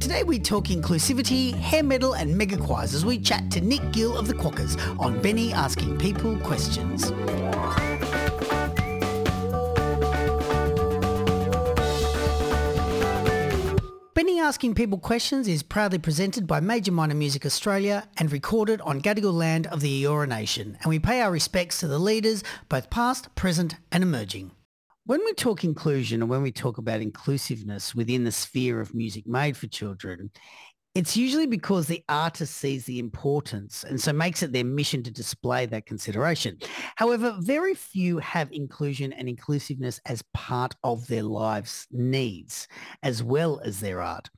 Today we talk inclusivity, hair metal and mega choirs as we chat to Nick Gill of the Quokkas on Benny Asking People Questions. Benny Asking People Questions is proudly presented by Major Minor Music Australia and recorded on Gadigal land of the Eora Nation, and we pay our respects to the leaders, both past, present and emerging. When we talk inclusion and when we talk about inclusiveness within the sphere of music made for children, it's usually because the artist sees the importance and so makes it their mission to display that consideration. However, very few have inclusion and inclusiveness as part of their lives' needs as well as their art.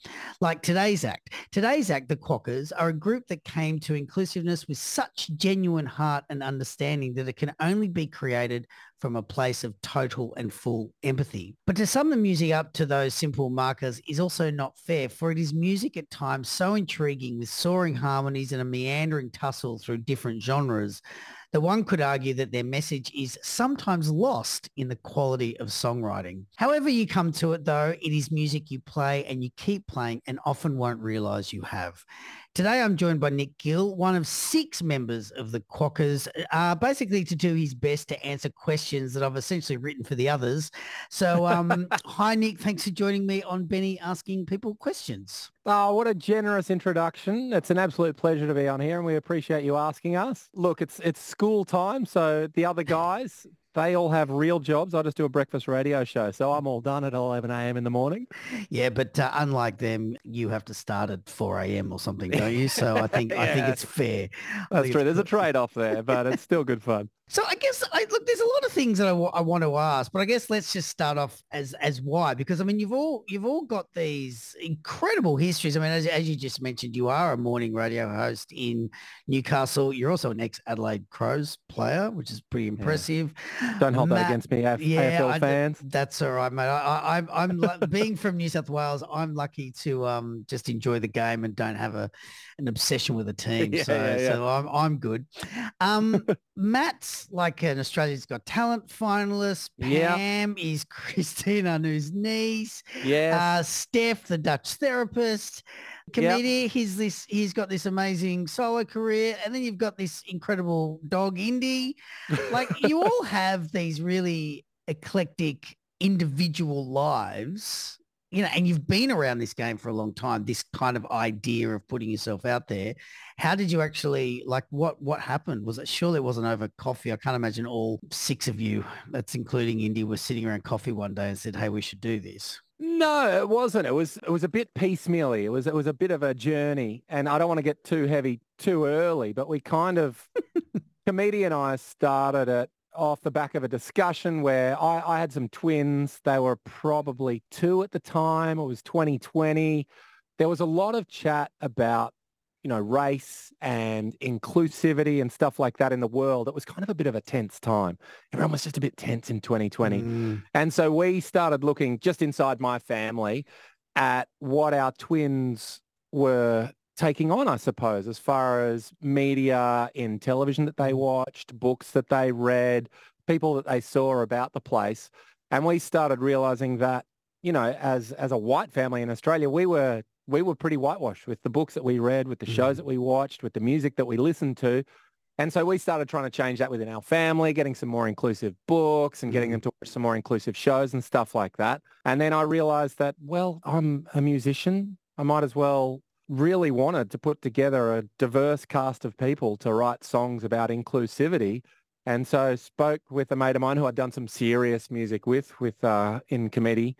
Like today's act. Today's act, the Quokkas, are a group that came to inclusiveness with such genuine heart and understanding that it can only be created from a place of total and full empathy. But to sum the music up to those simple markers is also not fair, for it is music at times so intriguing with soaring harmonies and a meandering tussle through different genres that one could argue that their message is sometimes lost in the quality of songwriting. However you come to it though, it is music you play and you keep playing and often won't realize you have. Today I'm joined by Nick Gill, one of six members of the Quokkas, uh, basically to do his best to answer questions that I've essentially written for the others. So um, hi Nick, thanks for joining me on Benny Asking People Questions. Oh, what a generous introduction. It's an absolute pleasure to be on here and we appreciate you asking us. Look, it's it's school time, so the other guys, they all have real jobs. I just do a breakfast radio show, so I'm all done at 11 a.m. in the morning. Yeah, but uh, unlike them, you have to start at 4 a.m. or something, don't you? So I think yeah. I think it's fair. That's true. There's a trade-off there, but it's still good fun. So I guess I, look, there's a lot of things that I, w- I want to ask, but I guess let's just start off as as why because I mean you've all you've all got these incredible histories. I mean, as, as you just mentioned, you are a morning radio host in Newcastle. You're also an ex Adelaide Crows player, which is pretty impressive. Yeah. Don't hold Matt, that against me, AF- yeah, AFL fans. I, that's all right, mate. I, I, I'm being from New South Wales. I'm lucky to um just enjoy the game and don't have a an obsession with a team. Yeah, so so I'm I'm good. Um, Matt's like an Australia's Got Talent finalist. Pam yep. is Christine Anu's niece. Yeah. Uh, Steph, the Dutch therapist. Comedian, yep. he's this he's got this amazing solo career. And then you've got this incredible dog Indy. Like you all have these really eclectic individual lives you know, and you've been around this game for a long time, this kind of idea of putting yourself out there. How did you actually like what what happened? Was it surely it wasn't over coffee? I can't imagine all six of you, that's including Indy, were sitting around coffee one day and said, Hey, we should do this. No, it wasn't. It was it was a bit piecemeally. It was it was a bit of a journey. And I don't want to get too heavy too early, but we kind of comedian and I started it off the back of a discussion where I, I, had some twins. They were probably two at the time. It was 2020. There was a lot of chat about, you know, race and inclusivity and stuff like that in the world. It was kind of a bit of a tense time. Everyone was just a bit tense in 2020. Mm. And so we started looking just inside my family at what our twins were taking on, I suppose, as far as media in television that they mm. watched, books that they read, people that they saw about the place. And we started realizing that, you know, as as a white family in Australia, we were we were pretty whitewashed with the books that we read, with the shows mm. that we watched, with the music that we listened to. And so we started trying to change that within our family, getting some more inclusive books and getting mm. them to watch some more inclusive shows and stuff like that. And then I realized that, well, I'm a musician. I might as well really wanted to put together a diverse cast of people to write songs about inclusivity. And so spoke with a mate of mine who I'd done some serious music with, with uh, in committee.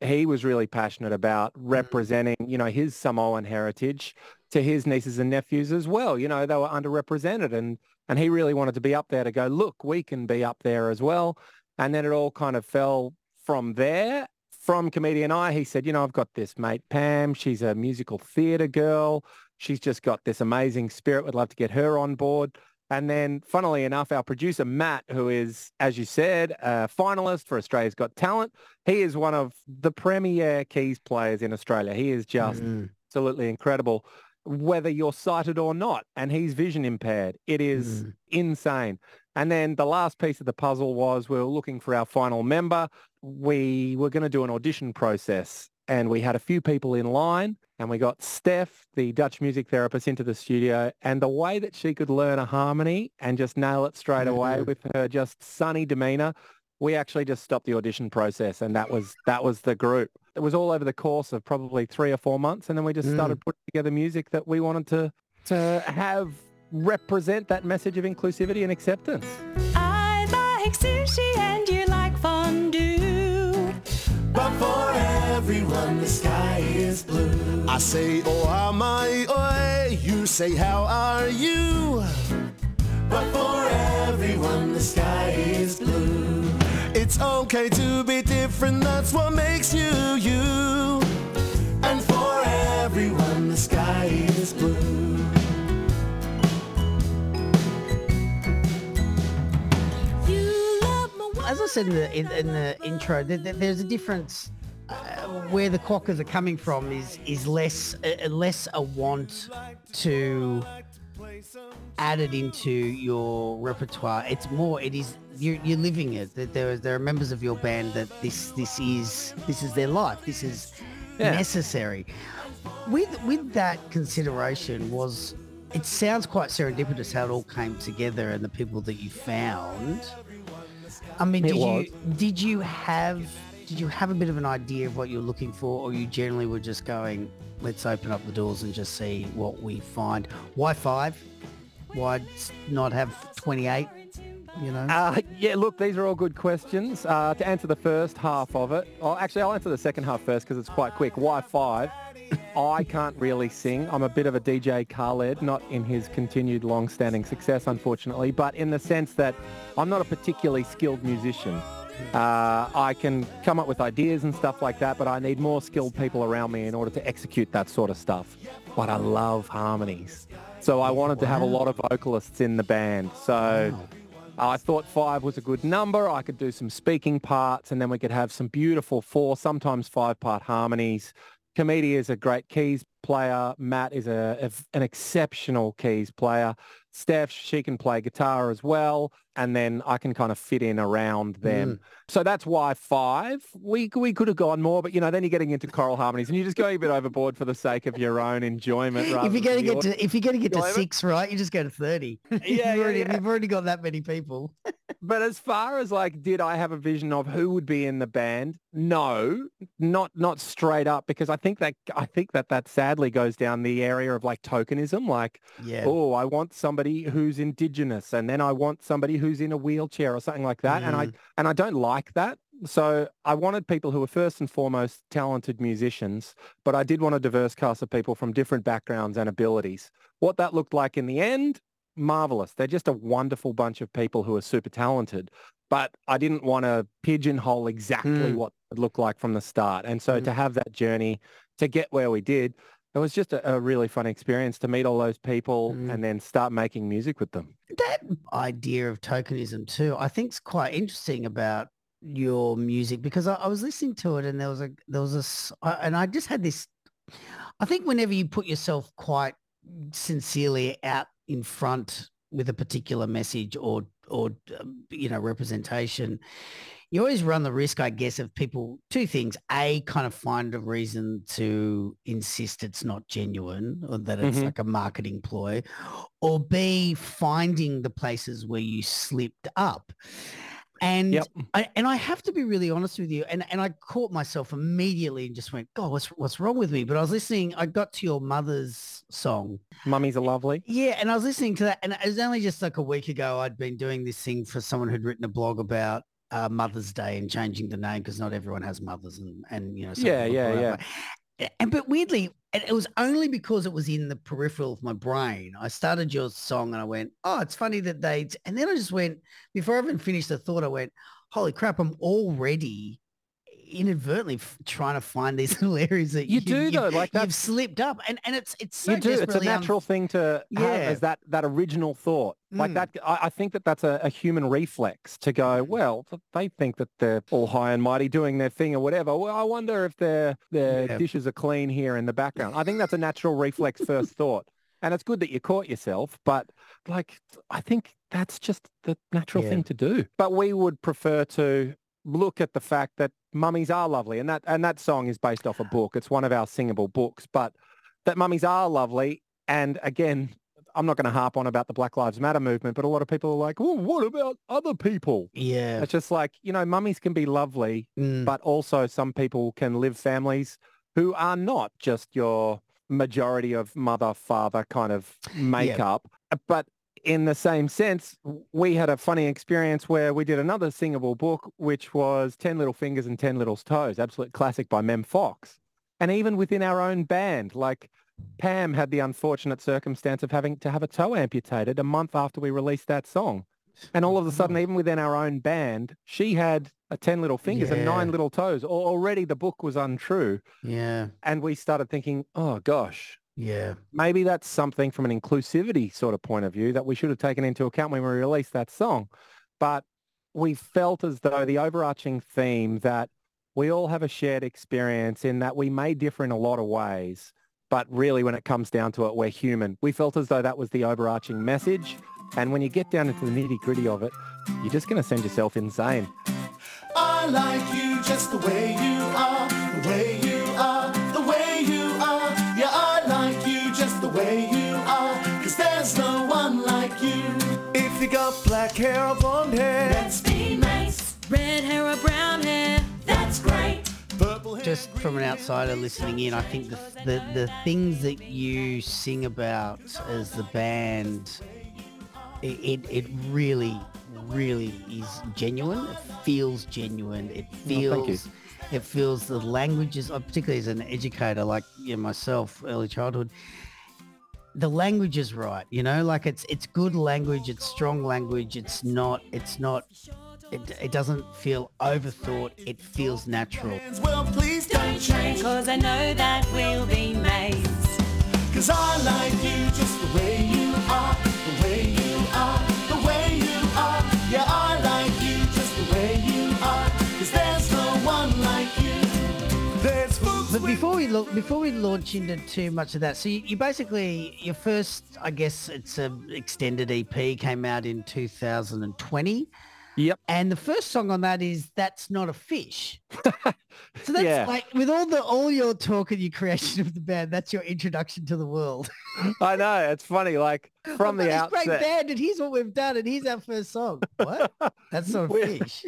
He was really passionate about mm. representing, you know, his Samoan heritage to his nieces and nephews as well. You know, they were underrepresented and, and he really wanted to be up there to go, look, we can be up there as well. And then it all kind of fell from there from Comedian I, he said, you know, I've got this mate, Pam. She's a musical theatre girl. She's just got this amazing spirit. Would love to get her on board. And then, funnily enough, our producer, Matt, who is, as you said, a finalist for Australia's Got Talent, he is one of the premier keys players in Australia. He is just mm. absolutely incredible, whether you're sighted or not. And he's vision impaired. It is mm. insane. And then the last piece of the puzzle was we were looking for our final member. We were going to do an audition process and we had a few people in line and we got Steph, the Dutch music therapist, into the studio. And the way that she could learn a harmony and just nail it straight away with her just sunny demeanor, we actually just stopped the audition process. And that was that was the group. It was all over the course of probably three or four months. And then we just Mm. started putting together music that we wanted to to have represent that message of inclusivity and acceptance. I like sushi and you like fondue. But for everyone, the sky is blue. I say, oh, am I, oh, you say, how are you? But for everyone, the sky is blue. It's okay to be different, that's what makes you you. And for everyone, the sky is blue. As I said in the in, in the intro, there, there- there's a difference. Uh, where the quokkas are coming from is is less uh, less a want to add it into your repertoire. It's more it is you're, you're living it. That there there are members of your band that this this is this is their life. This is Yeah. necessary. With with that consideration was it sounds quite serendipitous how it all came together and the people that you found. I mean, It did was. you did you have did you have a bit of an idea of what you're looking for, or you generally were just going, let's open up the doors and just see what we find? Why five? Why not have 28? You know, Uh, yeah, look, these are all good questions. Uh, to answer the first half of it, oh, actually, I'll answer the second half first because it's quite quick. Why five? I can't really sing. I'm a bit of a DJ Khaled, not in his continued long-standing success, unfortunately, but in the sense that I'm not a particularly skilled musician. Uh, I can come up with ideas and stuff like that, but I need more skilled people around me in order to execute that sort of stuff. But I love harmonies. So I wanted to have a lot of vocalists in the band. So Uh, I thought five was a good number. I could do some speaking parts and then we could have some beautiful four, sometimes five-part harmonies. Comedy is a great keys player. Matt is a, a- an exceptional keys player. Steph, she can play guitar as well. And then I can kind of fit in around them. Mm. So that's why five. We, we could have gone more, but you know, then you're getting into choral harmonies and you're just going a bit overboard for the sake of your own enjoyment. if you're going to get to if you're going to get to six, right, you just go to 30. Yeah, you've, yeah, already, yeah. you've already got that many people. But as far as like, did I have a vision of who would be in the band? No, not not straight up because I think that I think that that sadly goes down the area of like tokenism. Like, Yeah. oh, I want somebody who's indigenous, and then I want somebody who's in a wheelchair or something like that, and I Mm. and I don't like that. So I wanted people who were first and foremost talented musicians, but I did want a diverse cast of people from different backgrounds and abilities. What that looked like in the end, marvelous. They're just a wonderful bunch of people who are super talented. But I didn't want to pigeonhole exactly Mm. what it looked like from the start. And so Mm. to have that journey to get where we did, it was just a, a really fun experience to meet all those people Mm. and then start making music with them. that idea of tokenism too, I think is quite interesting about your music because I, I was listening to it and there was a there was a and I just had this. I think whenever you put yourself quite sincerely out in front with a particular message or or um, you know representation, you always run the risk, I guess, of people two things: a kind of find a reason to insist it's not genuine or that it's Mhm. like a marketing ploy, or b finding the places where you slipped up. And Yep. I, and I have to be really honest with you. And, and I caught myself immediately and just went, God, what's, what's wrong with me? But I was listening, I got to your mother's song. Mummies are lovely. Yeah. And I was listening to that. And it was only just like a week ago, I'd been doing this thing for someone who'd written a blog about uh, Mother's Day and changing the name because not everyone has mothers and, and you know, Yeah, yeah, yeah. And but weirdly, it was only because it was in the peripheral of my brain. I started your song and I went, oh, it's funny that they, and then I just went, before I even finished the thought, I went, holy crap, I'm already inadvertently f- trying to find these little areas that You do, you've- though, like you've that's- slipped up, and and it's it's so you do. It's a un- natural thing to have Yeah. as that, that original thought. Like Mm. that, I, I think that that's a, a human reflex to go, well, they think that they're all high and mighty doing their thing or whatever. Well, I wonder if their, their Yeah. dishes are clean here in the background. I think that's a natural reflex first thought. And it's good that you caught yourself, but like, I think that's just the natural Yeah. thing to do. But we would prefer to look at the fact that mummies are lovely, and that and that song is based off a book. It's one of our singable books, but that mummies are lovely. And again, I'm not going to harp on about the Black Lives Matter movement, but a lot of people are like, well, what about other people? Yeah. It's just like, you know, mummies can be lovely, Mm. but also some people can live families who are not just your majority of mother, father kind of makeup. But in the same sense, we had a funny experience where we did another singable book, which was 10 Little Fingers and 10 Little Toes, absolute classic by Mem Fox. And even within our own band, like Pam had the unfortunate circumstance of having to have a toe amputated a month after we released that song. And all of a mm-hmm. sudden, even within our own band, she had a 10 little fingers and nine little toes. Al- Already the book was untrue. Yeah. And we started thinking, oh gosh, Yeah. maybe that's something from an inclusivity sort of point of view that we should have taken into account when we released that song. But we felt as though the overarching theme that we all have a shared experience in that we may differ in a lot of ways, but really when it comes down to it, we're human. We felt as though that was the overarching message. And when you get down into the nitty gritty of it, you're just going to send yourself insane. I like you just the way you black hair or blonde hair, Let's be mates. Red hair or brown hair, that's great. purple hair. Just from an outsider listening in, I think the, the, the things that you sing about as the band, it, it, it really, really is genuine. It feels genuine. It thank you. feels, it feels the languages, uh, particularly as an educator like you know, myself, early childhood, the language is right. You know, like it's it's good language. It's strong language. It's not. It's not. It, it doesn't feel overthought. It feels natural. Well, please don't change, Cause I know that we'll be mates. cause I like you just the way before we look, before we launch into too much of that, so you, you basically your first, I guess it's a extended EP came out in 2020, Yep. and the first song on that is "That's Not a Fish." So that's Yeah. like with all the all your talk and your creation of the band, that's your introduction to the world. I know. It's funny. Like from the this great outset, band, and here's what we've done, and here's our first song. What? That's not a fish.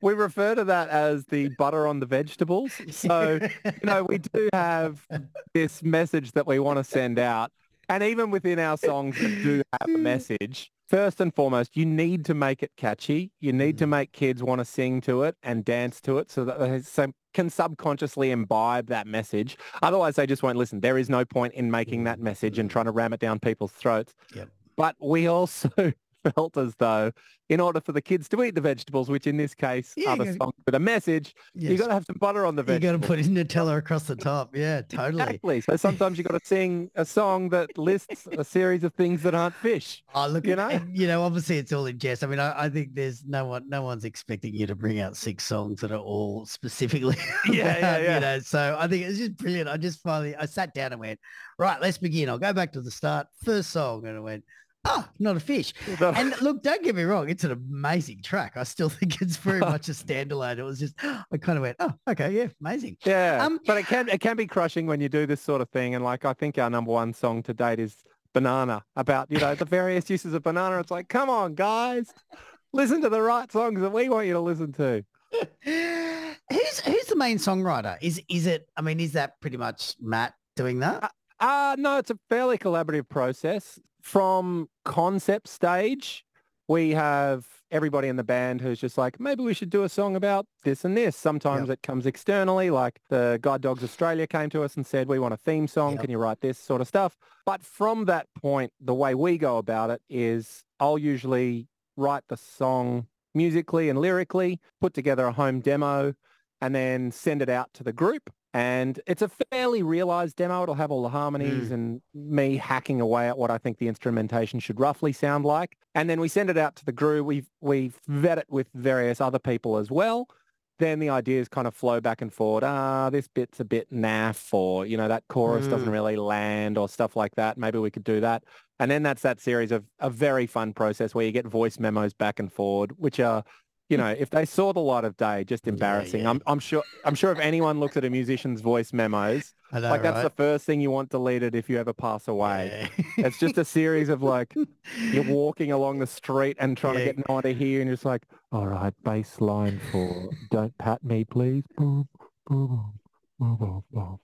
we refer to that as the butter on the vegetables. So, you know, we do have this message that we want to send out. And even within our songs that do have a hmm. message, first and foremost, you need to make it catchy. You need to mm-hmm. make kids want to sing to it and dance to it so that they can subconsciously imbibe that message. Otherwise, they just won't listen. There is no point in making that mm-hmm. message and mm-hmm. trying to ram it down people's throats. Yep. But we also felt as though in order for the kids to eat the vegetables, which in this case Yeah, are the you- songs with a message, you Yes. got to have some butter on the vegetables. You got to put in Nutella across the top. Yeah, totally. Exactly. So sometimes you've got to sing a song that lists a series of things that aren't fish. Oh, look, You you know? know, you know, obviously it's all in jest. I mean, I, I think there's no one, no one's expecting you to bring out six songs that are all specifically, Yeah, yeah, yeah. You know, so I think it's just brilliant. I just finally, I sat down and went, right, let's begin. I'll go back to the start, first song, and I went, ah, not a fish. And look, don't get me wrong, it's an amazing track. I still think it's very much a standalone. It was just, I kind of went, oh, okay, yeah, amazing. Yeah, Um, but it can it can be crushing when you do this sort of thing. And like I think our number one song to date is "Banana" about you know the various uses of banana. It's like, come on, guys, listen to the right songs that we want you to listen to. who's who's the main songwriter? Is is it? I mean, is that pretty much Matt doing that? Uh, no, it's a fairly collaborative process. From concept stage, we have everybody in the band who's just like, maybe we should do a song about this and this. Sometimes it comes externally, like the Guide Dogs Australia came to us and said, we want a theme song. Yep. Can you write this sort of stuff? But from that point, the way we go about it is I'll usually write the song musically and lyrically, put together a home demo, and then send it out to the group. And it's a fairly realized demo. It'll have all the harmonies and me hacking away at what I think the instrumentation should roughly sound like. And then we send it out to the crew. We we vet it with various other people as well. Then the ideas kind of flow back and forward. Ah, this bit's a bit naff, or you know that chorus doesn't really land, or stuff like that. Maybe we could do that. And then that's that series of a very fun process where you get voice memos back and forward, which are you know, if they saw the light of day, just embarrassing. yeah. I'm, I'm sure. I'm sure if anyone looks at a musician's voice memos, know, like that's the first thing you want deleted if you ever pass away. Yeah. It's just a series of like you're walking along the street and trying Yeah. to get no one to hear, and you're just like, all right, bass line for "Don't Pat Me, Please." Boom, boom, boom, boom, boom.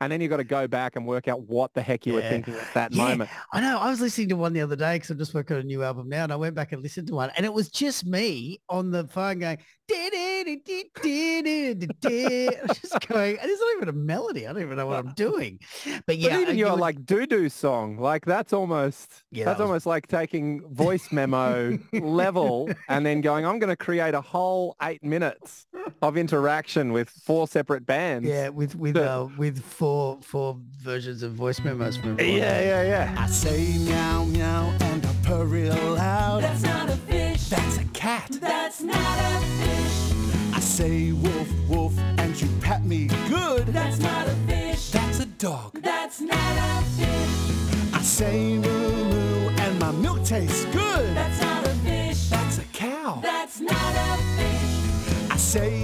And then you've got to go back and work out what the heck you were thinking at that Yeah, moment. I know. I was listening to one the other day because I'm just working on a new album now, and I went back and listened to one, and it was just me on the phone going, just going, and it's not even a melody. I don't even know what I'm doing. But yeah, but even your like doo-doo song, like that's almost Yeah, that's that was- almost like taking voice memo level and then going, I'm going to create a whole eight minutes of interaction with four separate bands. yeah, with with the- uh, with four four versions of voice memos from everyone. yeah, yeah, yeah. I say meow meow and I purr real loud. That's not a fish. That's a cat. That's not a fish. I say woof woof and you pat me good. That's not a fish. That's a dog. That's not a fish. I say moo moo and my milk tastes good. That's not a fish. That's a cow. That's not a fish. I say bye because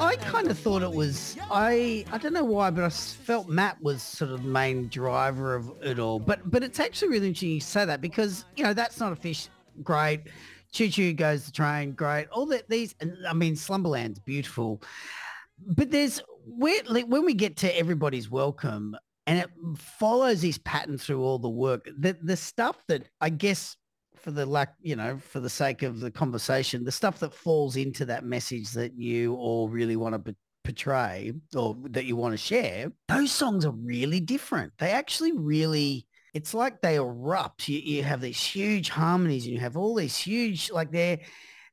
I kind of thought it was I I don't know why, but I felt Matt was sort of the main driver of it all. But but it's actually really interesting you say that because you know that's not a fish. Great, Choo Choo goes the train. Great, all that these. I mean, Slumberland's beautiful, but there's when we get to everybody's welcome. And it follows this pattern through all the work. The the stuff that I guess for the lack, you know, for the sake of the conversation, the stuff that falls into that message that you all really want to portray or that you want to share, those songs are really different. They actually really, it's like they erupt. You, you have these huge harmonies and you have all these huge, like they're,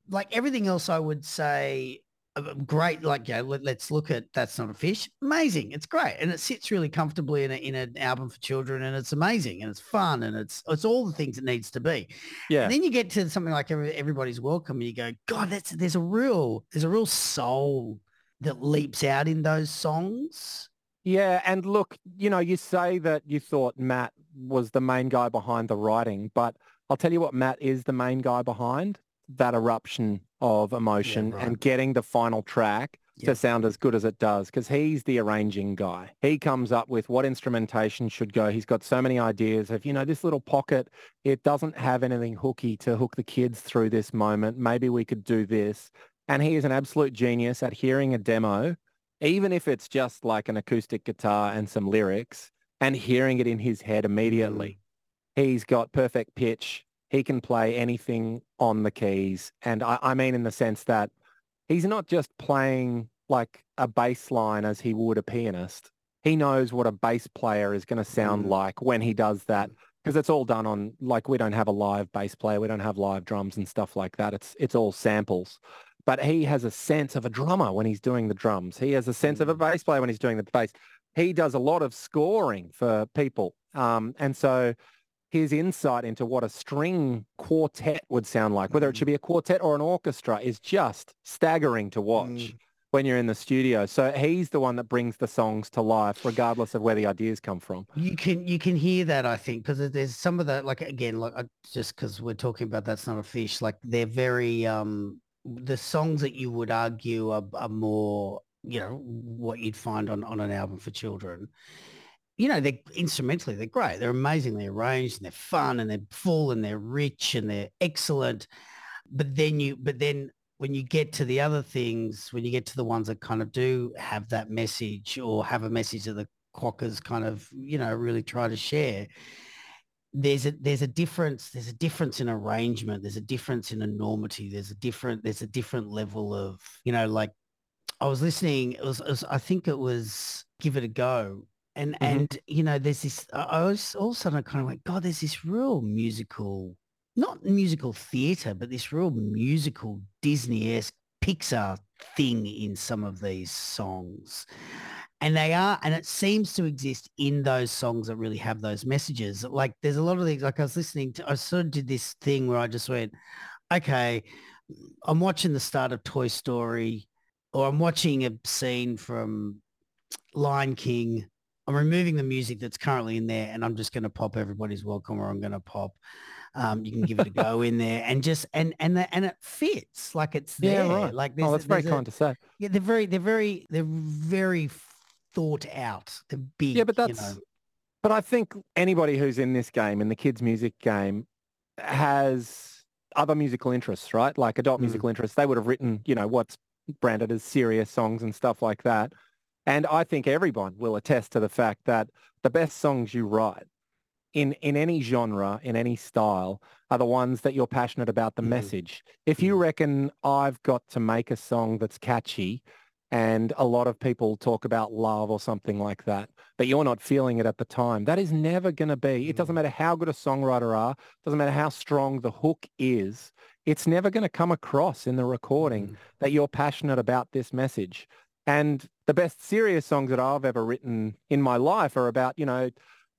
like everything else I would say, Um, great. Like, yeah, let, us look at That's Not a Fish. Amazing. It's great. And it sits really comfortably in, a, in an album for children and it's amazing and it's fun and it's, it's all the things it needs to be. Yeah. And then you get to something like Every, Everybody's Welcome and you go, God, that's, there's a real, there's a real soul that leaps out in those songs. Yeah, and look, you know, you say that you thought Matt was the main guy behind the writing, but I'll tell you what Matt is the main guy behind that eruption of emotion right. and getting the final track Yeah. to sound as good as it does because he's the arranging guy. He comes up with what instrumentation should go. He's got so many ideas of, you know, this little pocket, it doesn't have anything hooky to hook the kids through this moment. Maybe we could do this. And he is an absolute genius at hearing a demo even if it's just like an acoustic guitar and some lyrics and hearing it in his head immediately. Mm. He's got perfect pitch. He can play anything on the keys. And I, I mean in the sense that he's not just playing like a bass line as he would a pianist. He knows what a bass player is going to sound Mm. like when he does that because it's all done on like we don't have a live bass player. We don't have live drums and stuff like that. It's it's all samples but he has a sense of a drummer when he's doing the drums. He has a sense of a bass player when he's doing the bass. He does a lot of scoring for people. Um, and so his insight into what a string quartet would sound like, whether it should be a quartet or an orchestra, is just staggering to watch Mm. when you're in the studio. So he's the one that brings the songs to life, regardless of where the ideas come from. You can you can hear that I think because there's some of that like again like just because we're talking about that's not a fish like they're very um the songs that you would argue are, are more you know what you'd find on on an album for children. You know they're instrumentally they're great they're amazingly arranged and they're fun and they're full and they're rich and they're excellent. But then you but then when you get to the other things when you get to the ones that kind of do have that message or have a message that the Quokkas kind of, you know, really try to share. There's a there's a difference. There's a difference in arrangement. There's a difference in enormity. There's a different there's a different level of, you know, like I was listening. It was, it was I think it was Give It a Go, and Mhm. and you know, there's this. I I was all of a sudden I kind of went, God, there's this real musical, not musical theater, but this real musical Disney-esque Pixar thing in some of these songs and they are and it seems to exist in those songs that really have those messages like there's a lot of things like i was listening to i sort of did this thing where i just went okay i'm watching the start of toy story or i'm watching a scene from lion king i'm removing the music that's currently in there and i'm just going to pop everybody's welcome or i'm going to pop Um, you can give it a go in there and just and and the, and it fits like it's Yeah, there. right. Like Oh, that's very kind to say. Yeah, they're very they're very they're very thought out. They're big. Yeah, but you that's. know. But I think anybody who's in this game, in the kids' music game, has other musical interests, right? Like adult Mm. musical interests. They would have written, you know, what's branded as serious songs and stuff like that. And I think everyone will attest to the fact that the best songs you write in in any genre, in any style, are the ones that you're passionate about the Mhm. message. If you reckon I've got to make a song that's catchy and a lot of people talk about love or something like that, but you're not feeling it at the time, that is never going to be. It doesn't matter how good a songwriter are, doesn't matter how strong the hook is, it's never going to come across in the recording Mm. that you're passionate about this message. And the best serious songs that I've ever written in my life are about, you know,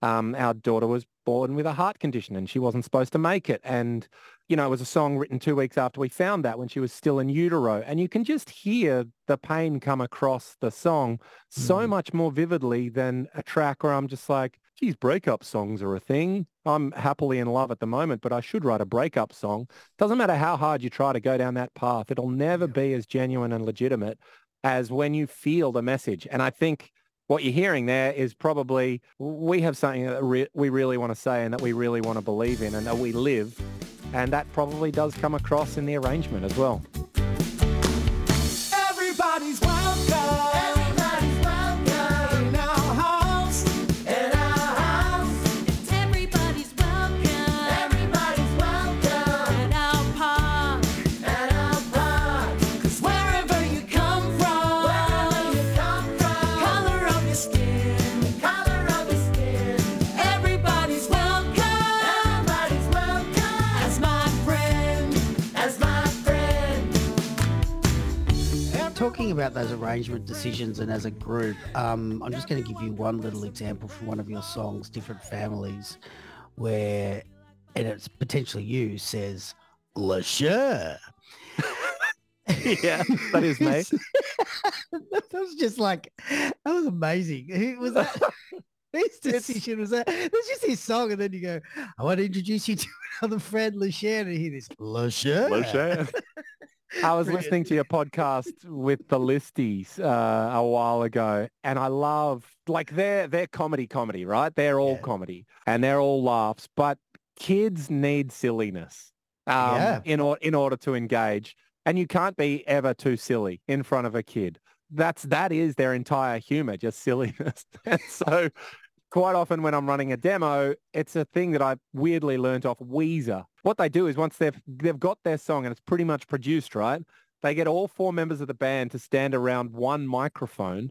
um, our daughter was born with a heart condition and she wasn't supposed to make it. And, you know, it was a song written two weeks after we found that when she was still in utero. And you can just hear the pain come across the song so Mm. much more vividly than a track where I'm just like, geez, breakup songs are a thing. I'm happily in love at the moment, but I should write a breakup song. Doesn't matter how hard you try to go down that path. It'll never be as genuine and legitimate as when you feel the message. And I think what you're hearing there is probably we have something that re- we really want to say and that we really want to believe in and that we live. And that probably does come across in the arrangement as well. Talking about those arrangement decisions and as a group, um, I'm just going to give you one little example from one of your songs, Different Families, where, and it's potentially you, says, Lacheur. yeah, that is me. that was just like, that was amazing. Who was that? Whose decision was that? There's just this song and then you go, I want to introduce you to another friend, Lacheur, and hear this, Lacheur. I was Brilliant. listening to your podcast with the listies uh, a while ago, and I love like they're they're comedy comedy, right? They're all Yeah. comedy and they're all laughs, but kids need silliness um, Yeah. in order in order to engage, and you can't be ever too silly in front of a kid. That's that is their entire humor, just silliness. and so quite often when I'm running a demo, it's a thing that I weirdly learnt off Weezer. What they do is once they've they've got their song and it's pretty much produced, right? They get all four members of the band to stand around one microphone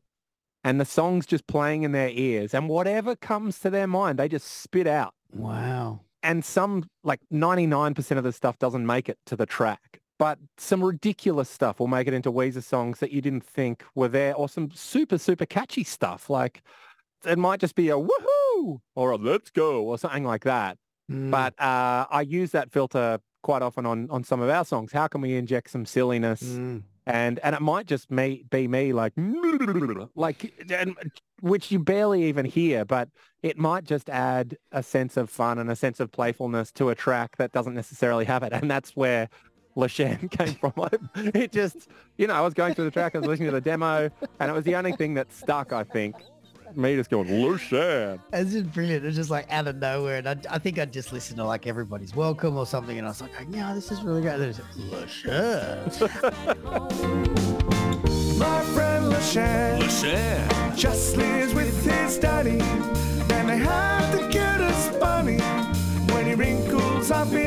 and the song's just playing in their ears and whatever comes to their mind, they just spit out. Wow. And some like 99% of the stuff doesn't make it to the track. But some ridiculous stuff will make it into Weezer songs that you didn't think were there or some super, super catchy stuff. Like it might just be a woohoo or a let's go or something like that. Mm. But uh, I use that filter quite often on, on some of our songs. How can we inject some silliness? Mm. And and it might just me be me like like and, which you barely even hear, but it might just add a sense of fun and a sense of playfulness to a track that doesn't necessarily have it. And that's where Lashan came from. It just, you know, I was going through the track, I was listening to the demo, and it was the only thing that stuck, I think. Me just going, Lashan. It's just brilliant. It's just like out of nowhere. And I, I think I just listened to like Everybody's Welcome or something. And I was like, oh, yeah, this is really great. There's Lacheur. My friend Lachey just lives with his daddy. And they have the cutest bunny when he wrinkles up his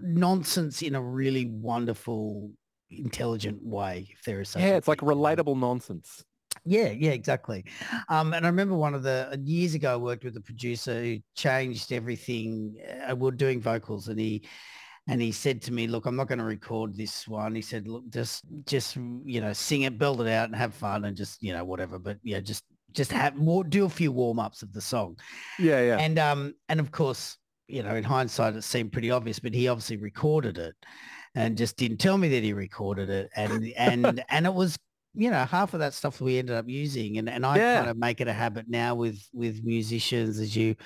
nonsense in a really wonderful intelligent way, if there is such Yeah, it's like relatable nonsense. Yeah, yeah, exactly. Um, and I remember one of the years ago, I worked with a producer who changed everything. Uh, we we're doing vocals, and he and he said to me, "Look, I'm not going to record this one." He said, "Look, just just you know, sing it, build it out, and have fun, and just you know, whatever. But yeah, just just have more, do a few warm ups of the song." Yeah, yeah. And um, and of course, you know, in hindsight, it seemed pretty obvious, but he obviously recorded it and just didn't tell me that he recorded it. And and and it was, you know, half of that stuff we ended up using. And and I Yeah. kind of make it a habit now with with musicians as you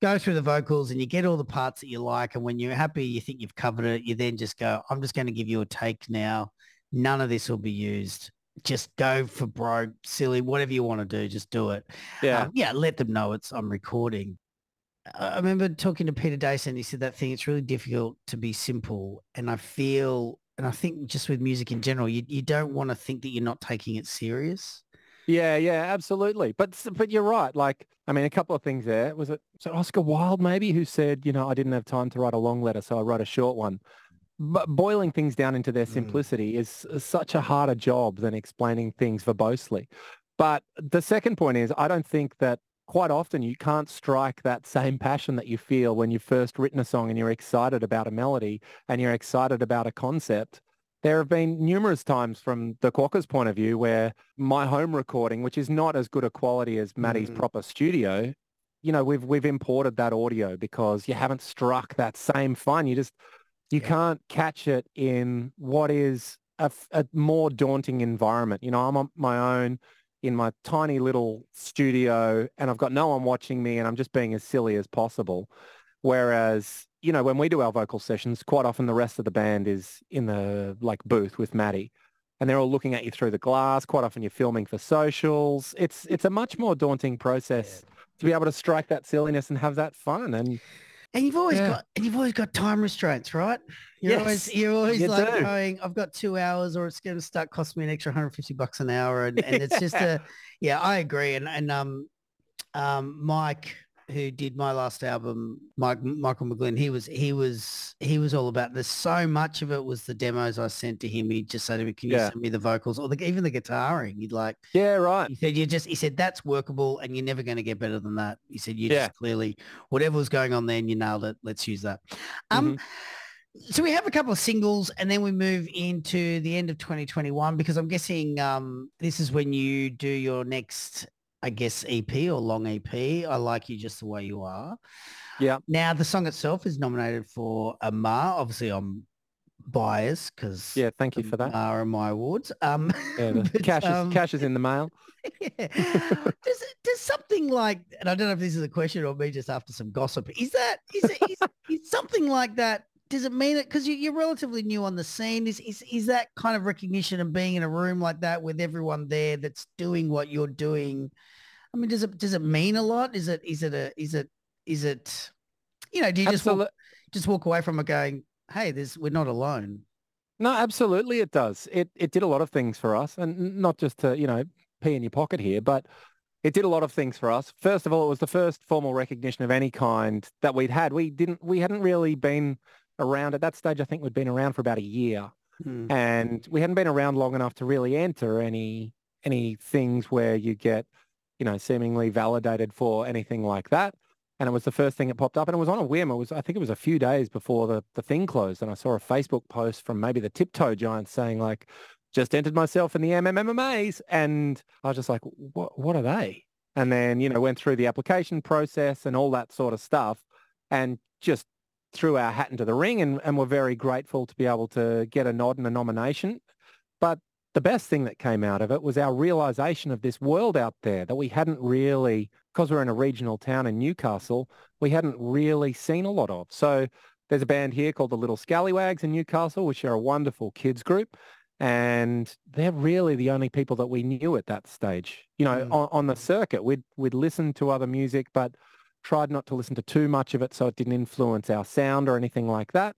go through the vocals and you get all the parts that you like. And when you're happy, you think you've covered it, you then just go, I'm just going to give you a take now. None of this will be used. Just go for broke, silly, whatever you want to do, just do it. yeah. Um, yeah, let them know it's I'm recording. I remember talking to Peter Dason. He said that thing. It's really difficult to be simple, and I feel, and I think just with music in general, you you don't want to think that you're not taking it serious. Yeah, yeah, absolutely. But but you're right. Like, I mean, a couple of things there. Was it was it Oscar Wilde maybe who said, you know, I didn't have time to write a long letter, so I wrote a short one. But boiling things down into their Mm. simplicity is is such a harder job than explaining things verbosely. But the second point is, I don't think that quite often you can't strike that same passion that you feel when you've first written a song and you're excited about a melody and you're excited about a concept. There have been numerous times from the Quokka's point of view where my home recording, which is not as good a quality as Maddie's Mm. proper studio, you know, we've we've imported that audio because you haven't struck that same fun. You just you Yeah. can't catch it in what is a more daunting environment. You know, I'm on my own in my tiny little studio and I've got no one watching me and I'm just being as silly as possible. Whereas, you know, when we do our vocal sessions, quite often the rest of the band is in the like booth with Maddie and they're all looking at you through the glass. Quite often you're filming for socials. It's it's a much more daunting process to be able to strike that silliness and have that fun. And And you've always Yeah. got and you've always got time restraints, right? You're always you're always you like do. going, I've got two hours or it's gonna start costing me an extra 150 bucks an hour. And, and it's just a yeah, I agree. And and um um Mike who did my last album, Mike Michael McGlynn, he was he was he was all about this. So much of it was the demos I sent to him. He just said to me, Can you Yeah. send me the vocals or the, even the guitaring? He'd like yeah, right. he said, you just, he said, that's workable and you're never going to get better than that. He said, you Yeah. just clearly, whatever was going on there and you nailed it. Let's use that. Um, Mm-hmm. So we have a couple of singles and then we move into the end of 2021 because I'm guessing um, this is when you do your next, I guess, EP or long EP. I like you just the way you are. Yeah. Now the song itself is nominated for a Ma. Obviously I'm biased because Yeah, thank you for that. Ma are my awards. Um, Yeah, but, cash is um, cash is in the mail. yeah. does does something like and I don't know if this is a question or me just after some gossip. Is that is it is, is something like that? Does it mean it because you, you're relatively new on the scene? Is, is is that kind of recognition and being in a room like that with everyone there that's doing what you're doing? I mean, does it does it mean a lot? Is it is it a is it is it you know? Do you just walk, just walk away from it going, hey, there's we're not alone. No, absolutely it does. It it did a lot of things for us and not just to, you know, pee in your pocket here, but it did a lot of things for us. First of all, it was the first formal recognition of any kind that we'd had. We didn't we hadn't really been around at that stage. I think we'd been around for about a year Hmm. and we hadn't been around long enough to really enter any any things where you get, you know, seemingly validated for anything like that. And it was the first thing that popped up, and it was on a whim. It was, I think, it was a few days before the the thing closed, and I saw a Facebook post from maybe the Tiptoe Giants saying like, "Just entered myself in the MMMAs," and I was just like, "What? What are they?" And then you know went through the application process and all that sort of stuff, and just threw our hat into the ring, and and were very grateful to be able to get a nod and a nomination. But the best thing that came out of it was our realization of this world out there that we hadn't really, because we're in a regional town in Newcastle, we hadn't really seen a lot of. So there's a band here called the Little Scallywags in Newcastle, which are a wonderful kids group. And they're really the only people that we knew at that stage. You know, Mm. on, on the circuit, we'd, we'd listen to other music, but tried not to listen to too much of it so it didn't influence our sound or anything like that.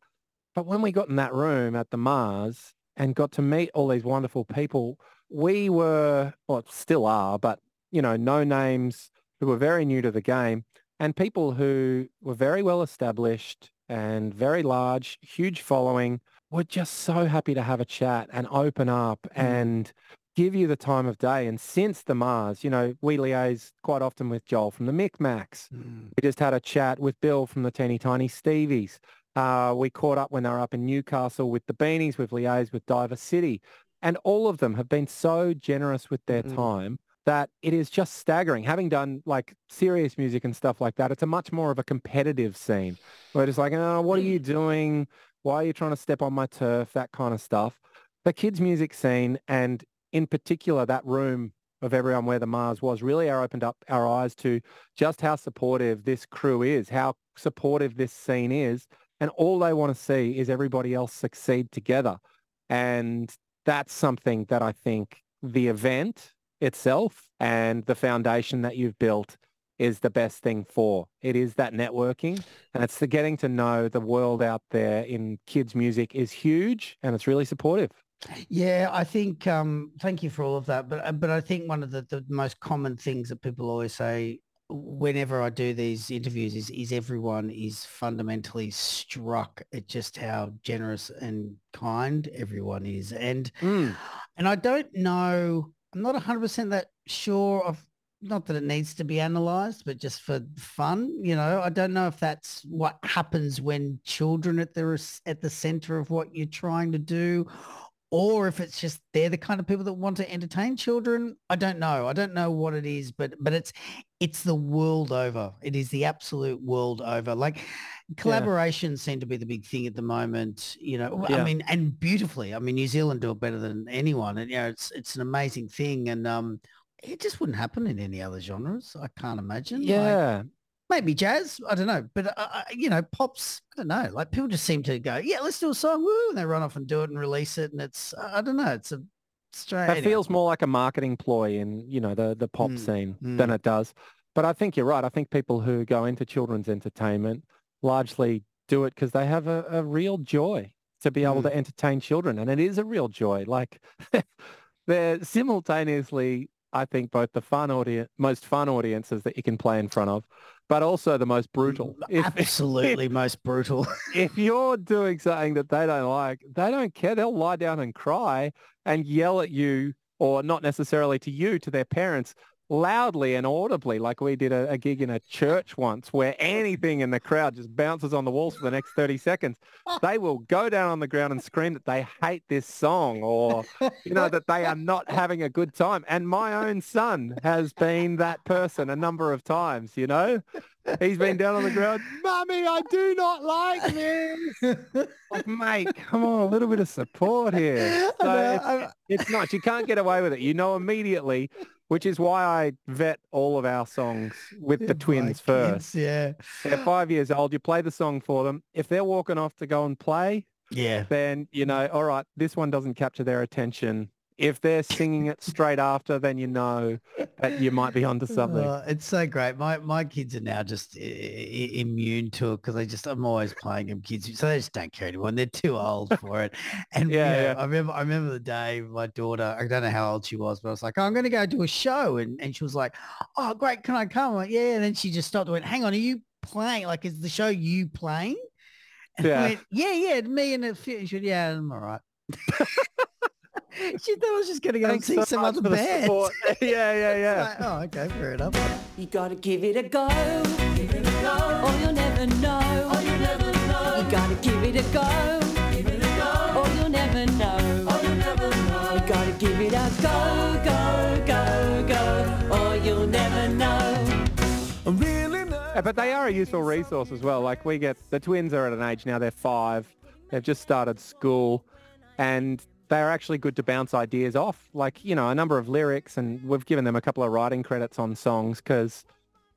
But when we got in that room at the Mars and got to meet all these wonderful people, we were, well, still are, but, you know, no names who were very new to the game and people who were very well established and very large, huge following, were just so happy to have a chat and open up Mm. and give you the time of day. And since the Mars, you know, we liaise quite often with Joel from the Mik Maks. Mm. We just had a chat with Bill from the Teeny Tiny Stevies. Uh, we caught up when they were up in Newcastle with the Beanies. We've liaised with Diver City. And all of them have been so generous with their Mm. time that it is just staggering. Having done like serious music and stuff like that, it's a much more of a competitive scene where it's like, oh, what are you doing? Why are you trying to step on my turf? That kind of stuff. The kids' music scene and in particular that room of everyone where the Mars was really opened up our eyes to just how supportive this crew is, how supportive this scene is. And all they want to see is everybody else succeed together. And that's something that I think the event itself and the foundation that you've built is the best thing for. It is that networking and it's the getting to know the world out there in kids music is huge and it's really supportive. Yeah, I think. Um, thank you for all of that, but uh, but I think one of the, the most common things that people always say whenever I do these interviews is is everyone is fundamentally struck at just how generous and kind everyone is, and Mm. and I don't know. I'm not 100 percent that sure of. Not that it needs to be analysed, but just for fun, you know, I don't know if that's what happens when children at the at the centre of what you're trying to do, or if it's just they're the kind of people that want to entertain children. I don't know. I don't know what it is, but but it's it's the world over. It is the absolute world over. Like collaborations seem to be the big thing at the moment. You know, I mean, and beautifully. I mean, New Zealand do it better than anyone, and you know, it's it's an amazing thing, and um, it just wouldn't happen in any other genres. I can't imagine. Like, Yeah. Maybe jazz. I don't know, but uh, uh, you know, pops. I don't know. Like people just seem to go, yeah, let's do a song, woo, and they run off and do it and release it, and it's I don't know. It's a strange. That feels more like a marketing ploy in, you know, the, the pop Mm, scene mm. than it does. But I think you're right. I think people who go into children's entertainment largely do it because they have a, a real joy to be able Mm. to entertain children. And it is a real joy. Like they're simultaneously, I think, both the fun audience, most fun audiences that you can play in front of, but also the most brutal. If- Absolutely most brutal. if you're doing something that they don't like, they don't care. They'll lie down and cry and yell at you, or not necessarily to you, to their parents, loudly and audibly, like we did a, a gig in a church once where anything in the crowd just bounces on the walls for the next 30 seconds. They will go down on the ground and scream that they hate this song or, you know, that they are not having a good time. And my own son has been that person a number of times, you know? He's been down on the ground, Mummy, I do not like this. Like, mate, come on, a little bit of support here. So it's, it's not. You can't get away with it. You know immediately, which is why I vet all of our songs with the twins kids, first. Yeah. They're five years old. You play the song for them. If they're walking off to go and play, Yeah. then you know, all right, this one doesn't capture their attention. If they're singing it straight after, then you know that you might be onto something. Oh, it's so great. My my kids are now just I- I- immune to it because they just I'm always playing them kids, so they just don't care anymore. And they're too old for it. And Yeah, yeah, yeah. I remember I remember the day my daughter. I don't know how old she was, but I was like, oh, I'm going to go do a show, and and she was like, oh, great, can I come? I'm like, yeah. And then she just stopped and went, hang on, are you playing? Like, is the show you playing? And Yeah. I went, yeah, yeah, me and a few. She went, yeah, I'm all right. she thought I was just going to go and see so some other for the bands. support. yeah, yeah, yeah. Like, oh, okay, fair enough. You gotta give it a go. Give it a go. Or you'll never know. Or you'll never know. You gotta give it a go. Give it a go. Or you'll never know. Or you'll never know. You gotta give it a go, go, go, go. Or you'll never know. I'm really not. Uh, But they are a useful resource as well. Like we get, the twins are at an age now, they're five. They've just started school and they're actually good to bounce ideas off. Like, you know, a number of lyrics and we've given them a couple of writing credits on songs because,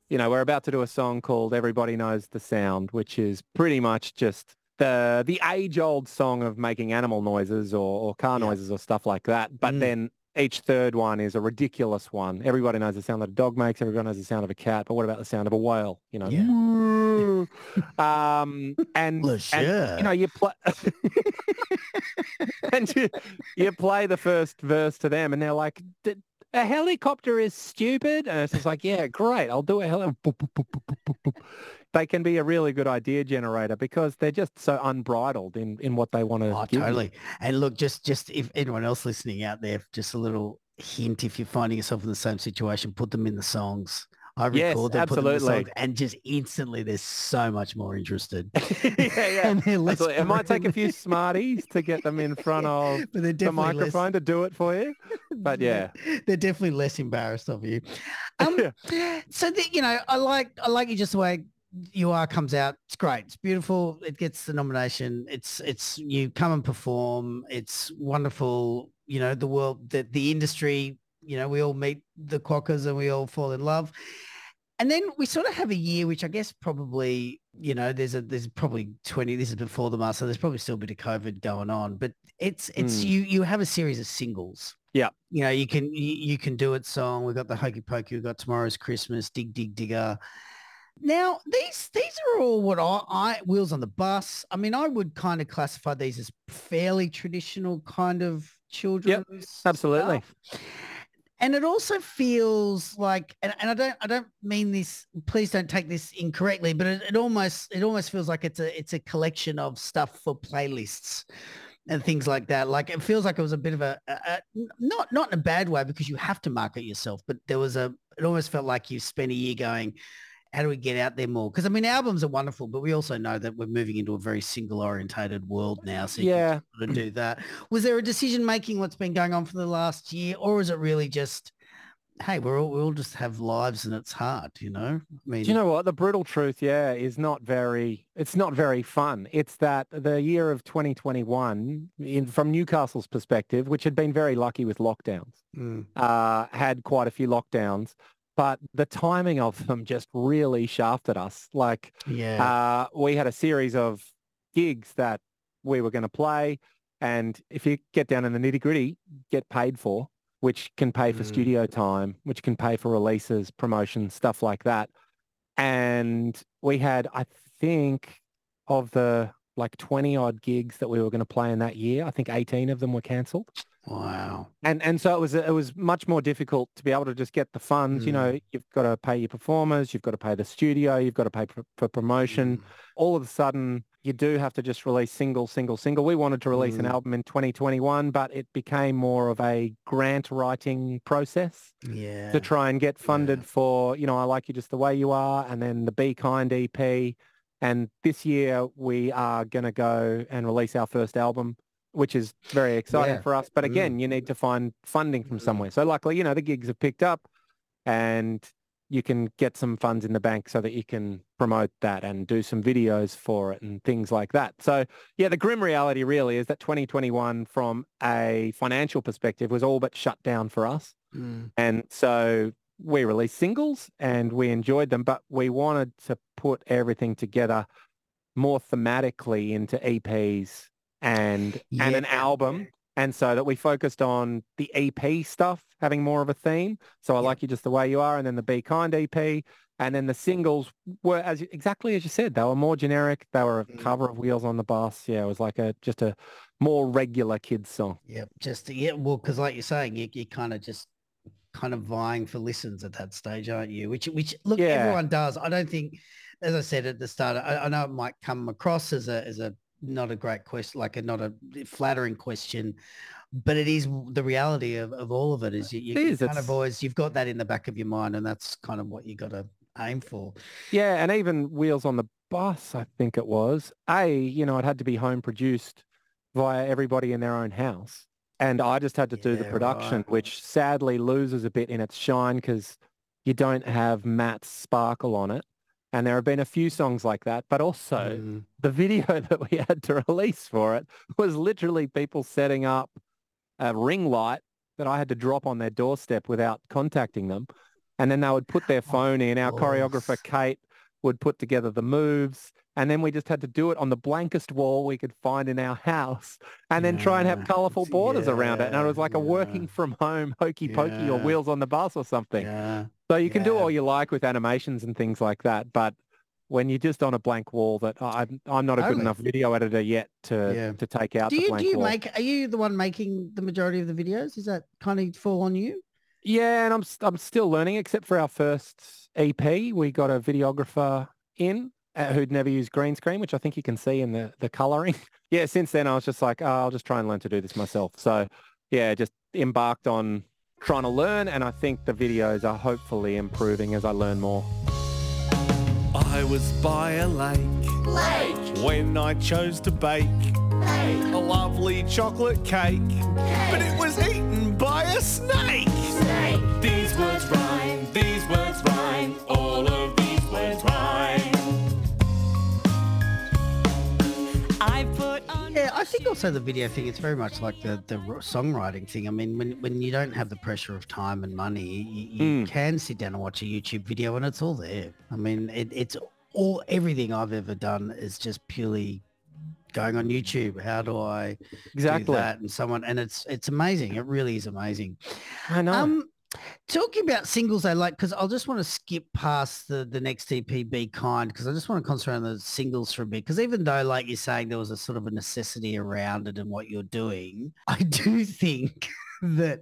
you know, we're about to do a song called Everybody Knows the Sound, which is pretty much just the the age-old song of making animal noises or, or car Yeah. noises or stuff like that. But Mm. then each third one is a ridiculous one. Everybody knows the sound that a dog makes. Everyone knows the sound of a cat. But what about the sound of a whale? You know, um, and, Well, and you know, you play and you, you play the first verse to them, and they're like, "D- "A helicopter is stupid," and it's just like, "Yeah, great, I'll do a helicopter." They can be a really good idea generator because they're just so unbridled in, in what they want to do. Oh, give you. totally. And look, just just if anyone else listening out there, just a little hint: if you're finding yourself in the same situation, put them in the songs. I Yes, record them, put them in the absolutely. songs, and just instantly, they're so much more interested. yeah, yeah. and they're less It might take a few smarties to get them in front of but they're the definitely less- microphone to do it for you. But yeah, they're definitely less embarrassed of you. Um, so that you know, I like I like you just the way you are comes out. It's great. It's beautiful. It gets the nomination. It's it's you come and perform. It's wonderful. You know, the world, the the industry. You know, we all meet the quokkas and we all fall in love. And then we sort of have a year, which I guess probably, you know, there's a there's probably 20, this is before the master, there's probably still a bit of COVID going on, but it's it's Mm. you you have a series of singles. Yeah. You know, you can you, you can do it song. We've got the Hokey Pokey, we've got Tomorrow's Christmas, Dig Dig Digger. Now these these are all what I, I wheels on the bus. I mean, I would kind of classify these as fairly traditional kind of children's absolutely. stuff. And it also feels like, and, and I don't, I don't mean this. Please don't take this incorrectly, but it, it almost, it almost feels like it's a, it's a collection of stuff for playlists and things like that. Like it feels like it was a bit of a, a, a not, not in a bad way because you have to market yourself, but there was a, it almost felt like you spent a year going, how do we get out there more? Because I mean, albums are wonderful, but we also know that we're moving into a very single orientated world now. So you Yeah. of do that. Was there a decision making what's been going on for the last year, or is it really just, hey, we're all we all just have lives and it's hard, you know? I mean, Do you know what? The brutal truth, yeah, is not very, it's not very fun. It's that the year of 2021, in, from Newcastle's perspective, which had been very lucky with lockdowns, Mm, uh, had quite a few lockdowns, but the timing of them just really shafted us. Like yeah, uh, we had a series of gigs that we were going to play. And if you get down in the nitty gritty, get paid for, which can pay for Mm. studio time, which can pay for releases, promotion, stuff like that. And we had, I think, of the like 20 odd gigs that we were going to play in that year, I think 18 of them were cancelled. Wow. And and so it was it was much more difficult to be able to just get the funds. You Mm. know, you've got to pay your performers, you've got to pay the studio, you've got to pay for, for promotion. Mm. All of a sudden, you do have to just release single, single, single. We wanted to release an Mm. album in 2021, but it became more of a grant writing process Yeah. to try and get funded Yeah. for, you know, I Like You Just the Way You Are, and then the Be Kind EP. And this year we are going to go and release our first album, which is very exciting Yeah. for us. But Mm. again, you need to find funding from somewhere. So luckily, you know, the gigs have picked up and you can get some funds in the bank so that you can promote that and do some videos for it and things like that. So yeah, the grim reality really is that 2021 from a financial perspective was all but shut down for us. Mm. And so we released singles and we enjoyed them, but we wanted to put everything together more thematically into EPs and and an album. And so that we focused on the EP stuff having more of a theme. So I Yeah. like you just the way you are, and then the Be Kind EP, and then the singles were as exactly as you said. They were more generic. They were a Mm. cover of Wheels on the Bus. Yeah, it was like a just a more regular kids song. Yep. Just yeah. Well, because like you're saying, you you kind of just kind of vying for listens at that stage, aren't you? Which which look, Yeah. everyone does. I don't think, as I said at the start, I, I know it might come across as a as a not a great question, like a not a eh, flattering question, but it is the reality of, of all of it. Is uh, you, you It is, kind it's- of always you've got that in the back of your mind, and that's kind of what you got to aim for. Yeah, and even Wheels on the Bus, I think it was. A, you know, it had to be home produced via everybody in their own house. And I just had to do the production, right. which sadly loses a bit in its shine because you don't have Matt's sparkle on it. And there have been a few songs like that, but also Mm. the video that we had to release for it was literally people setting up a ring light that I had to drop on their doorstep without contacting them. And then they would put their phone in. Our choreographer. Kate, would put together the moves. And then we just had to do it on the blankest wall we could find in our house and then try and have colorful borders around it. And it yeah, was like a working from home hokey pokey or wheels on the bus or something. Yeah. So you can do all you like with animations and things like that, but when you're just on a blank wall, that I'm I'm not a good Totally. enough video editor yet to Yeah. to take out Do the you blank do you wall. make? Are you the one making the majority of the videos? Is that kind of fall on you? Yeah, and I'm s- I'm still learning. Except for our first EP, we got a videographer in uh, who'd never used green screen, which I think you can see in the, the colouring. yeah, since then I was just like, oh, I'll just try and learn to do this myself. So yeah, just embarked on trying to learn and I think the videos are hopefully improving as I learn more. I was by a lake, lake. when I chose to bake a lovely chocolate cake, but it was eaten by a snake. snake. These words rhyme, these words rhyme, all of these words rhyme. I put on Yeah, I think also the video thing. It's very much like the the songwriting thing. I mean, when when you don't have the pressure of time and money, you, you Mm. can sit down and watch a YouTube video, and it's all there. I mean, it, it's all everything I've ever done is just purely going on YouTube. How do I do Exactly. that? And someone, and it's it's amazing. It really is amazing. I know. Um, talking about singles, I like because I'll just want to skip past the the next EP, Be Kind, because I just want to concentrate on the singles for a bit. Because even though, like you're saying, there was a sort of a necessity around it and what you're doing, I do think that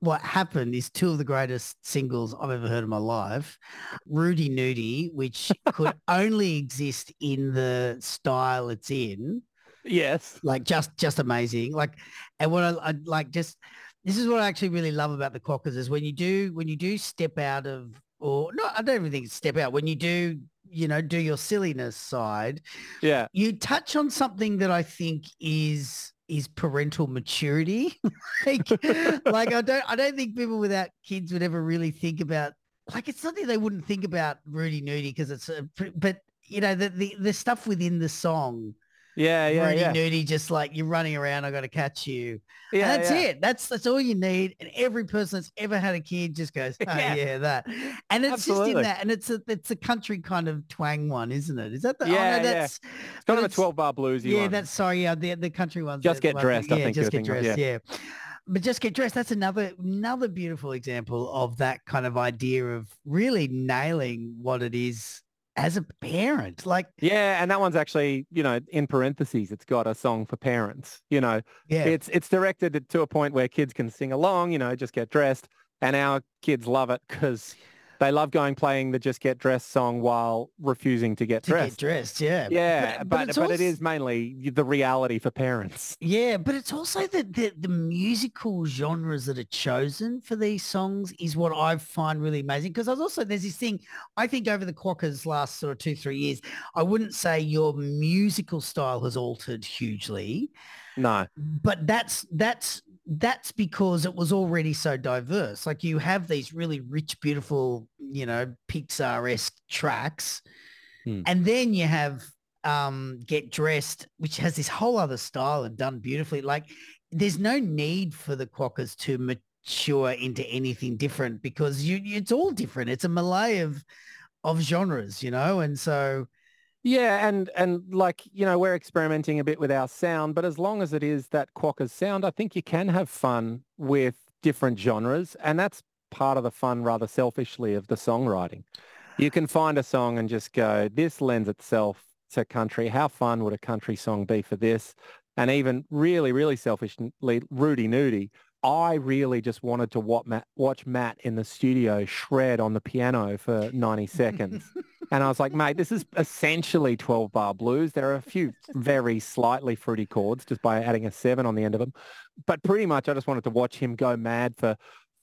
what happened is two of the greatest singles I've ever heard in my life. Rudy Nudie, which could only exist in the style it's in yes. like just just amazing like and what I, I like just this is what I actually really love about the Quokkas is when you do when you do step out of or no I don't even think step out when you do you know do your silliness side Yeah. you touch on something that I think is is parental maturity. Like like I don't I don't think people without kids would ever really think about like it's something they wouldn't think about Rudy Nudie because it's a, but you know the, the the stuff within the song Yeah. Yeah. Rudy yeah. Nudie just like you're running around, I gotta catch you. yeah, and that's yeah. it. That's that's all you need. And every person that's ever had a kid just goes, Oh Yeah. yeah, that. And it's just in that. And it's a it's a country kind of twang one, isn't it? Is that the oh, Yeah, no, yeah. that's It's kind of a 12 bar bluesy yeah, one. that's sorry, yeah, the the country ones. Just Get one- Dressed, I yeah, think just get thinking of, dressed, yeah. But just get dressed. That's another another beautiful example of that kind of idea of really nailing what it is as a parent. Like, Yeah, and that one's actually, you know, in parentheses, it's got a song for parents. You know, yeah, it's it's directed to a point where kids can sing along. You know, just get dressed, and our kids love it because they love going playing the "Just Get Dressed" song while refusing to get to dressed. get dressed. Yeah, yeah, but but, it also- is mainly the reality for parents. Yeah, but it's also the, the the musical genres that are chosen for these songs is what I find really amazing. Because I was also there's this thing I think over the Quokkas last sort of two three years, I wouldn't say your musical style has altered hugely, No, but that's that's that's because it was already so diverse. Like you have these really rich, beautiful, you know, Pixar-esque tracks. Hmm. And then you have um Get Dressed, which has this whole other style and done beautifully. Like there's no need for the Quokkas to mature into anything different because you it's all different. It's a melee of of genres, you know, and so Yeah, and and like you know, we're experimenting a bit with our sound, but as long as it is that Quokkas sound, I think you can have fun with different genres, and that's part of the fun, rather selfishly, of the songwriting. You can find a song and just go, "This lends itself to country. How fun would a country song be for this?" And even really, really selfishly, Rudy Nudie. I really just wanted to watch Matt, watch Matt in the studio shred on the piano for 90 seconds. And I was like, mate, this is essentially 12 bar blues. There are a few very slightly fruity chords just by adding a seven on the end of them. But pretty much I just wanted to watch him go mad for,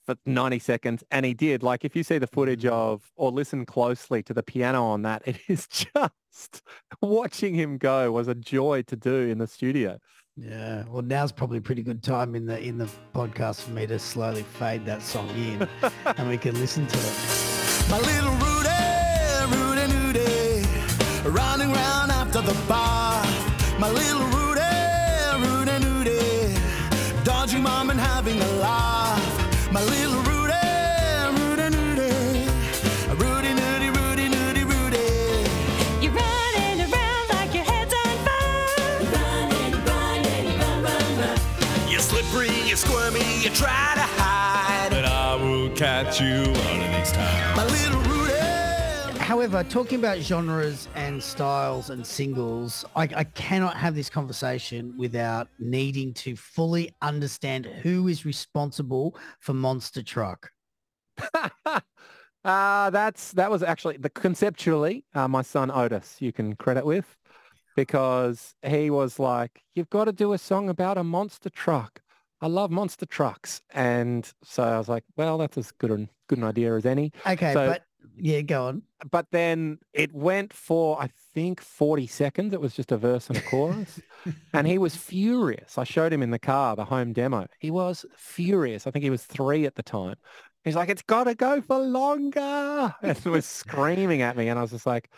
for 90 seconds. And he did. Like if you see the footage mm. of or listen closely to the piano on that, it is just watching him go was a joy to do in the studio. Yeah, well, now's probably a pretty good time in the in the podcast for me to slowly fade that song in, and we can listen to it. The bar. My little Rudy, Rudy Nudie, dodging mom and having a laugh. My little Rudy, Rudy Nudie, Rudy Nudie, Rudy Nudie, Rudy. You're running around like your head's on fire. Running, running, run, run, run. You're slippery, you're squirmy, you try to hide. But I will catch you However, talking about genres and styles and singles, I, I cannot have this conversation without needing to fully understand who is responsible for Monster Truck. Uh, that's that was actually the conceptually uh, my son Otis you can credit with because he was like, you've got to do a song about a monster truck. I love monster trucks. And so I was like, well, that's as good an, good an idea as any. Okay, So- but yeah, go on. But then it went for, I think, 40 seconds. It was just a verse and a chorus. and he was furious. I showed him in the car, the home demo. He was furious. I think he was three at the time. He's like, it's got to go for longer. And was screaming at me. And I was just like,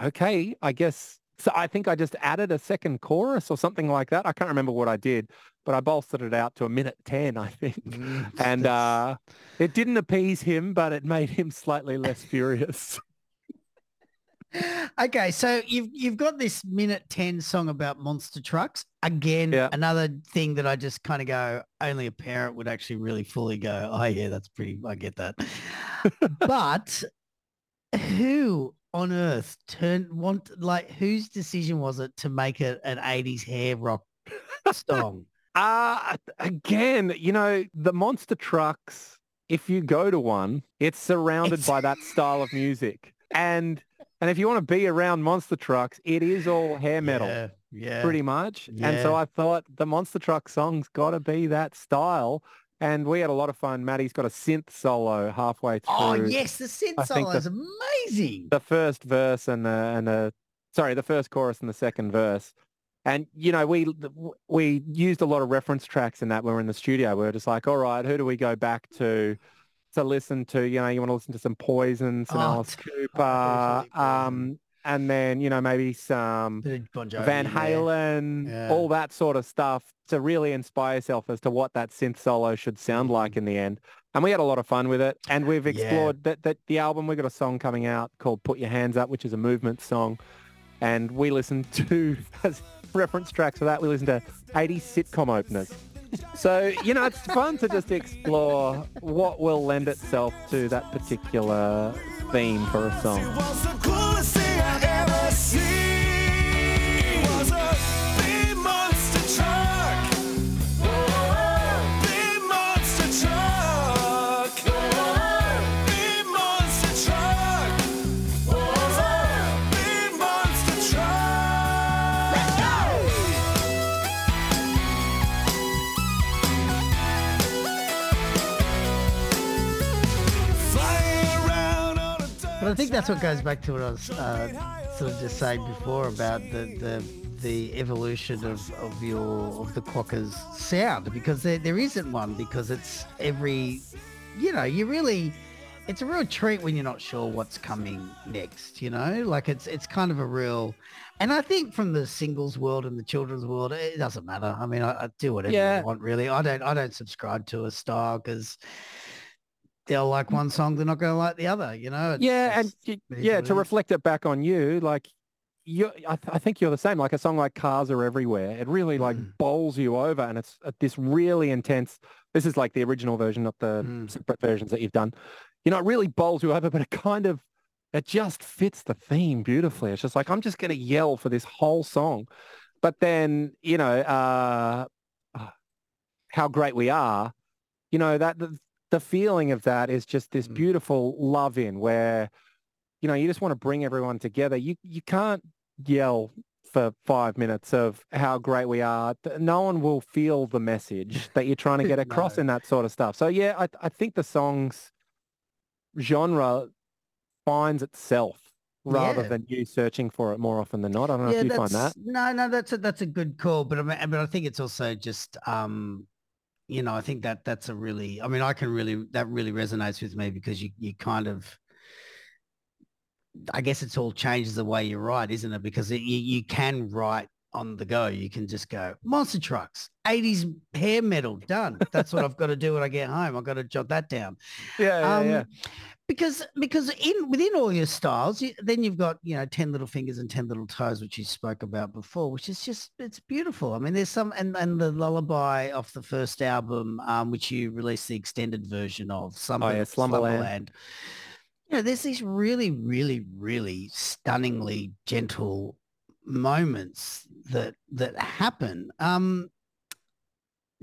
okay, I guess. So I think I just added a second chorus or something like that. I can't remember what I did, but I bolstered it out to a minute 10, I think. And uh, it didn't appease him, but it made him slightly less furious. Okay, so you've you've got this minute ten song about monster trucks. Again, Yeah. another thing that I just kind of go, only a parent would actually really fully go, oh yeah, that's pretty. I get that. but who on earth turned want like whose decision was it to make it an '80s hair rock song? Uh, again, you know, the monster trucks, if you go to one, it's surrounded It's- by that style of music. And and if you want to be around monster trucks, it is all hair metal. Yeah, yeah. pretty much. And so I thought the Monster Truck song's got to be that style. And we had a lot of fun. Maddie's got a synth solo halfway through Oh yes, the synth I solo is amazing. the first verse and the, and the, sorry, the first chorus and the second verse. And, you know, we, we used a lot of reference tracks in that when we were in the studio. We were just like, all right, who do we go back to to listen to? You know, you want to listen to some Poison, some Oh, Alice definitely Cooper, um, and then, you know, maybe some Bon Jovi Van. Halen, Yeah. all that sort of stuff to really inspire yourself as to what that synth solo should sound like in the end. And we had a lot of fun with it. And we've Mm-hmm. Yeah. explored that, that the album. We've got a song coming out called Put Your Hands Up, which is a movement song. And we listened to, as reference tracks for that, we listened to 80s sitcom openers. So, you know, it's fun to just explore what will lend itself to that particular theme for a song. I ever seen. But I think that's what goes back to what I was uh, sort of just saying before about the the, the evolution of, of your of the Quokkas sound because there, there isn't one because it's every you know you really it's a real treat when you're not sure what's coming next you know? Like it's it's kind of a real and I think from the singles world and the children's world it doesn't matter. I mean I, I do whatever Yeah. I want really. I don't I don't subscribe to a style because they'll like one song they're not going to like the other you know It's yeah, and just- y- it is yeah, to reflect it back on you, like you, I, th- I think you're the same. Like a song like "Cars Are Everywhere," it really like Mm. bowls you over, and it's uh, this really intense. This is like the original version, not the Mm. separate versions that you've done. You know, it really bowls you over, but it kind of it just fits the theme beautifully. It's just like I'm just going to yell for this whole song, but then you know uh, uh, how great we are. You know that the, feeling of that is just this Mm. beautiful love in where you know you just want to bring everyone together you you can't yell for five minutes of how great we are no one will feel the message that you're trying to get across No. in that sort of stuff so yeah i, I think the song's genre finds itself rather Yeah. than you searching for it more often than not i don't know if you find that no, no, that's a that's a good call, but I mean, but I think it's also just um, you know, I think that that's a really, I mean, I can really that really resonates with me because you you kind of, I guess it's all changes the way you write, isn't it? Because it, you you can write on the go. You can just go monster trucks, 80s hair metal, done. That's what I've got to do when I get home. I've got to jot that down. yeah yeah, Um, yeah. Because because in within all your styles, you, then you've got you know ten little fingers and ten little toes, which you spoke about before, which is just it's beautiful. I mean, there's some and and the lullaby off the first album, um, which you released the extended version of, Slumber, Oh, yeah, Slumberland. You know, there's these really, really, really stunningly gentle moments that that happen. Um,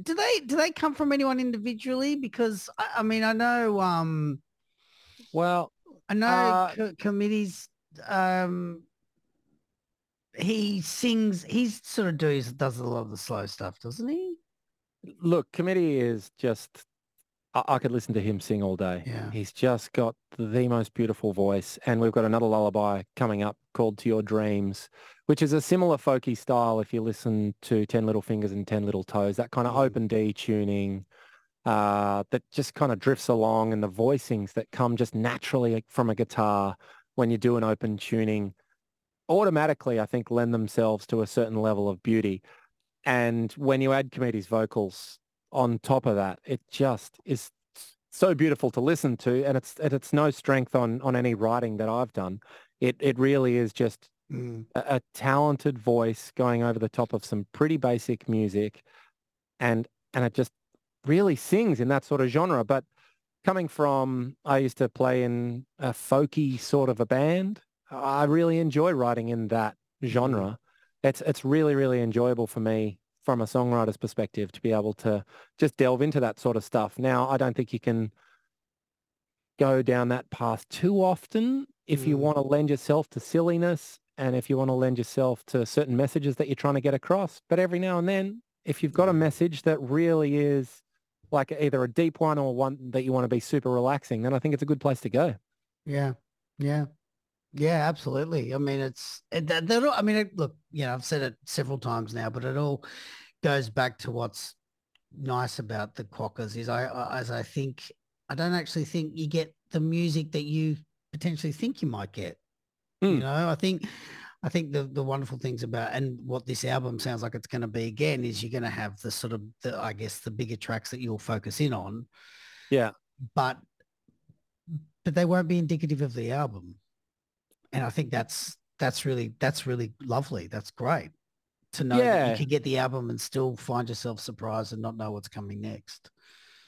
do they do they come from anyone individually? Because I, I mean, I know. Um, well I know Uh, co- committees. Um, he sings. He's sort of does does a lot of the slow stuff, doesn't he? Look, committee is just. I, I could listen to him sing all day. Yeah. He's just got the most beautiful voice, and we've got another lullaby coming up called "To Your Dreams," which is a similar folky style. If you listen to Ten Little Fingers and Ten Little Toes, that kind of Mm. open D tuning. Uh, that just kind of drifts along and the voicings that come just naturally from a guitar when you do an open tuning automatically, I think, lend themselves to a certain level of beauty. And when you add Comedi's vocals on top of that, it just is so beautiful to listen to. And it's and it's no strength on on any writing that I've done. It it really is just Mm. a, a talented voice going over the top of some pretty basic music, and and it just really sings in that sort of genre. But coming from, I used to play in a folky sort of a band. I really enjoy writing in that genre. It's it's really really enjoyable for me from a songwriter's perspective to be able to just delve into that sort of stuff. Now, I don't think you can go down that path too often if you Mm. want to lend yourself to silliness and if you want to lend yourself to certain messages that you're trying to get across. But every now and then, if you've got a message that really is like either a deep one or one that you want to be super relaxing, then I think it's a good place to go. Yeah, yeah, yeah, absolutely. I mean, it's it, that, that all, I mean, it, look, you know, I've said it several times now, but it all goes back to what's nice about the Quokkas is I, I as I think I don't actually think you get the music that you potentially think you might get. You Mm. know, I think I think the the wonderful things about and what this album sounds like it's going to be again is you're going to have the sort of the I guess the bigger tracks that you'll focus in on Yeah. but but they won't be indicative of the album and i think that's that's really that's really lovely that's great to know that you can get the album and still find yourself surprised and not know what's coming next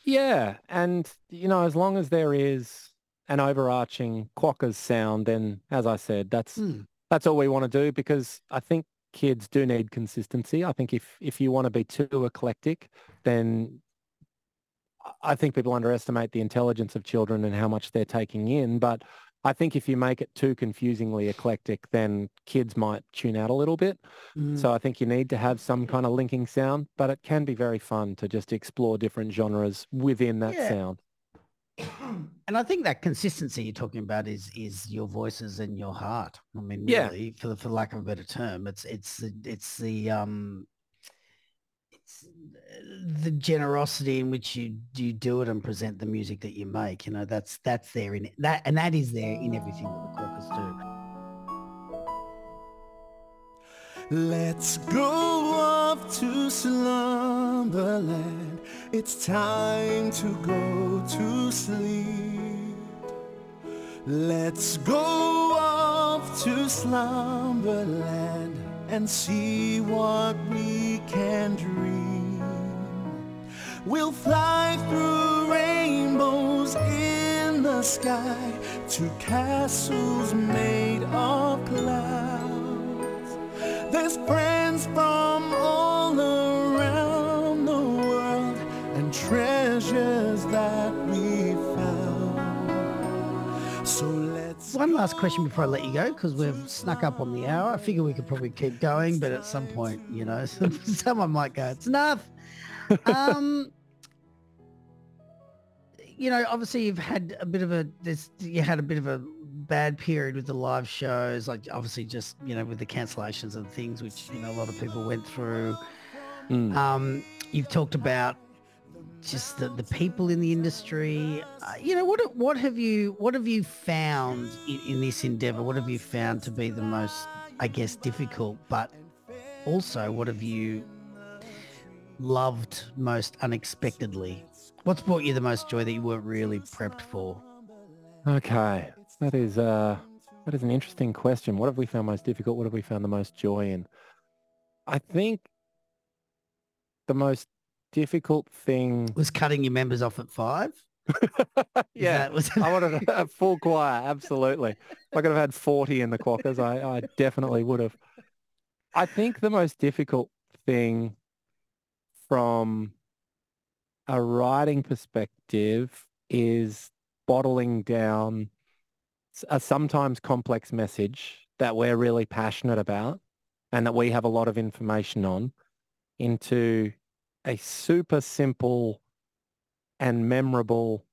Yeah. And, you know, as long as there is an overarching Quokkas sound, then as I said, that's Hmm. That's all we want to do because I think kids do need consistency. I think if if you want to be too eclectic, then I- think people underestimate the intelligence of children and how much they're taking in. But I think if you make it too confusingly eclectic, then kids might tune out a little bit. Mm. So I think you need to have some kind of linking sound, but it can be very fun to just explore different genres within that Yeah. sound. and i think that consistency you're talking about is is your voices and your heart. I mean Yeah. really for the for lack of a better term it's it's the it's the um it's the generosity in which you you do it and present the music that you make you know that's that's there in that and that is there in everything that the Quokkas do. Let's go off to slumberland. It's time to go to sleep. Let's go off to slumberland and see what we can dream. We'll fly through rainbows in the sky to castles made of clouds. There's friends from all one last question before i let you go because we've snuck up on the hour. I figure we could probably keep going but at some point you know someone might go it's enough. Um you know obviously you've had a bit of a this you had a bit of a bad period with the live shows like obviously just you know with the cancellations and things which you know a lot of people went through. Mm. um you've talked about just the, the people in the industry uh, you know what what have you what have you found in, in this endeavor what have you found to be the most i guess difficult but also what have you loved most unexpectedly what's brought you the most joy that you weren't really prepped for Okay, that is uh, that is an interesting question. What have we found most difficult? What have we found the most joy in? I think the most difficult thing. was cutting your members off at five yeah, was I wanted a, a full choir. Absolutely. If I could have had forty in the Quokkas, I, I definitely would have. I think the most difficult thing from a writing perspective is bottling down a sometimes complex message that we're really passionate about and that we have a lot of information on into a super simple and memorable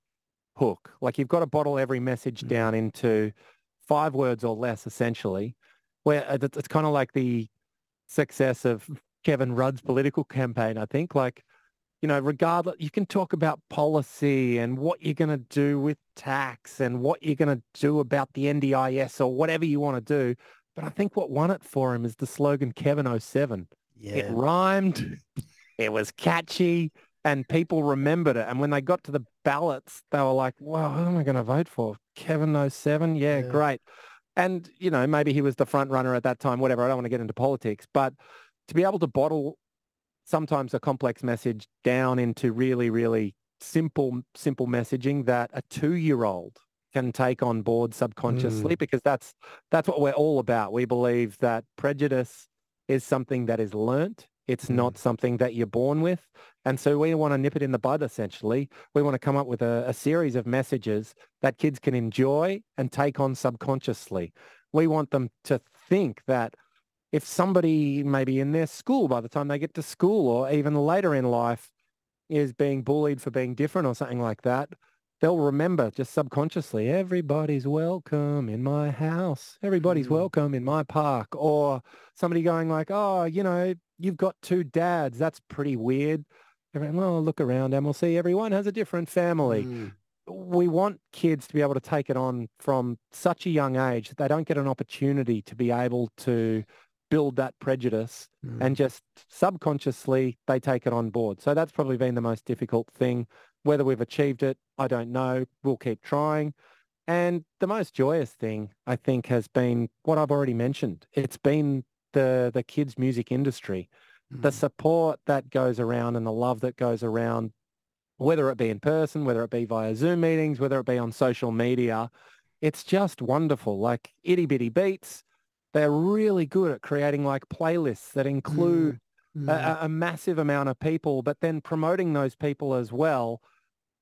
hook. Like you've got to bottle every message mm. down into five words or less, essentially, where it's kind of like the success of Kevin Rudd's political campaign, I think. Like, you know, regardless, you can talk about policy and what you're going to do with tax and what you're going to do about the NDIS or whatever you want to do. But I think what won it for him is the slogan Kevin 07. Yeah. It rhymed. it was catchy and people remembered it. And when they got to the ballots, they were like, well, who am I going to vote for? Kevin 07? Yeah, yeah, great. And, you know, maybe he was the front runner at that time, whatever. I don't want to get into politics, but to be able to bottle sometimes a complex message down into really, really simple, simple messaging that a two-year-old can take on board subconsciously mm. because that's that's what we're all about. We believe that prejudice is something that is learnt. It's mm. not something that you're born with. And so we want to nip it in the bud, essentially. We want to come up with a, a series of messages that kids can enjoy and take on subconsciously. We want them to think that if somebody maybe in their school by the time they get to school or even later in life is being bullied for being different or something like that, they'll remember just subconsciously, everybody's welcome in my house. Everybody's mm. welcome in my park. Or somebody going like, oh, you know, you've got two dads. That's pretty weird. Everyone, well, look around and we'll see everyone has a different family. Mm. We want kids to be able to take it on from such a young age that they don't get an opportunity to be able to build that prejudice mm. and just subconsciously they take it on board. So that's probably been the most difficult thing. Whether we've achieved it, I don't know. We'll keep trying. And the most joyous thing, I think, has been what I've already mentioned. It's been the, the kids' music industry. Mm. The support that goes around and the love that goes around, whether it be in person, whether it be via Zoom meetings, whether it be on social media, it's just wonderful. Like itty bitty beats, they're really good at creating like playlists that include mm, mm. A, a, massive amount of people, but then promoting those people as well.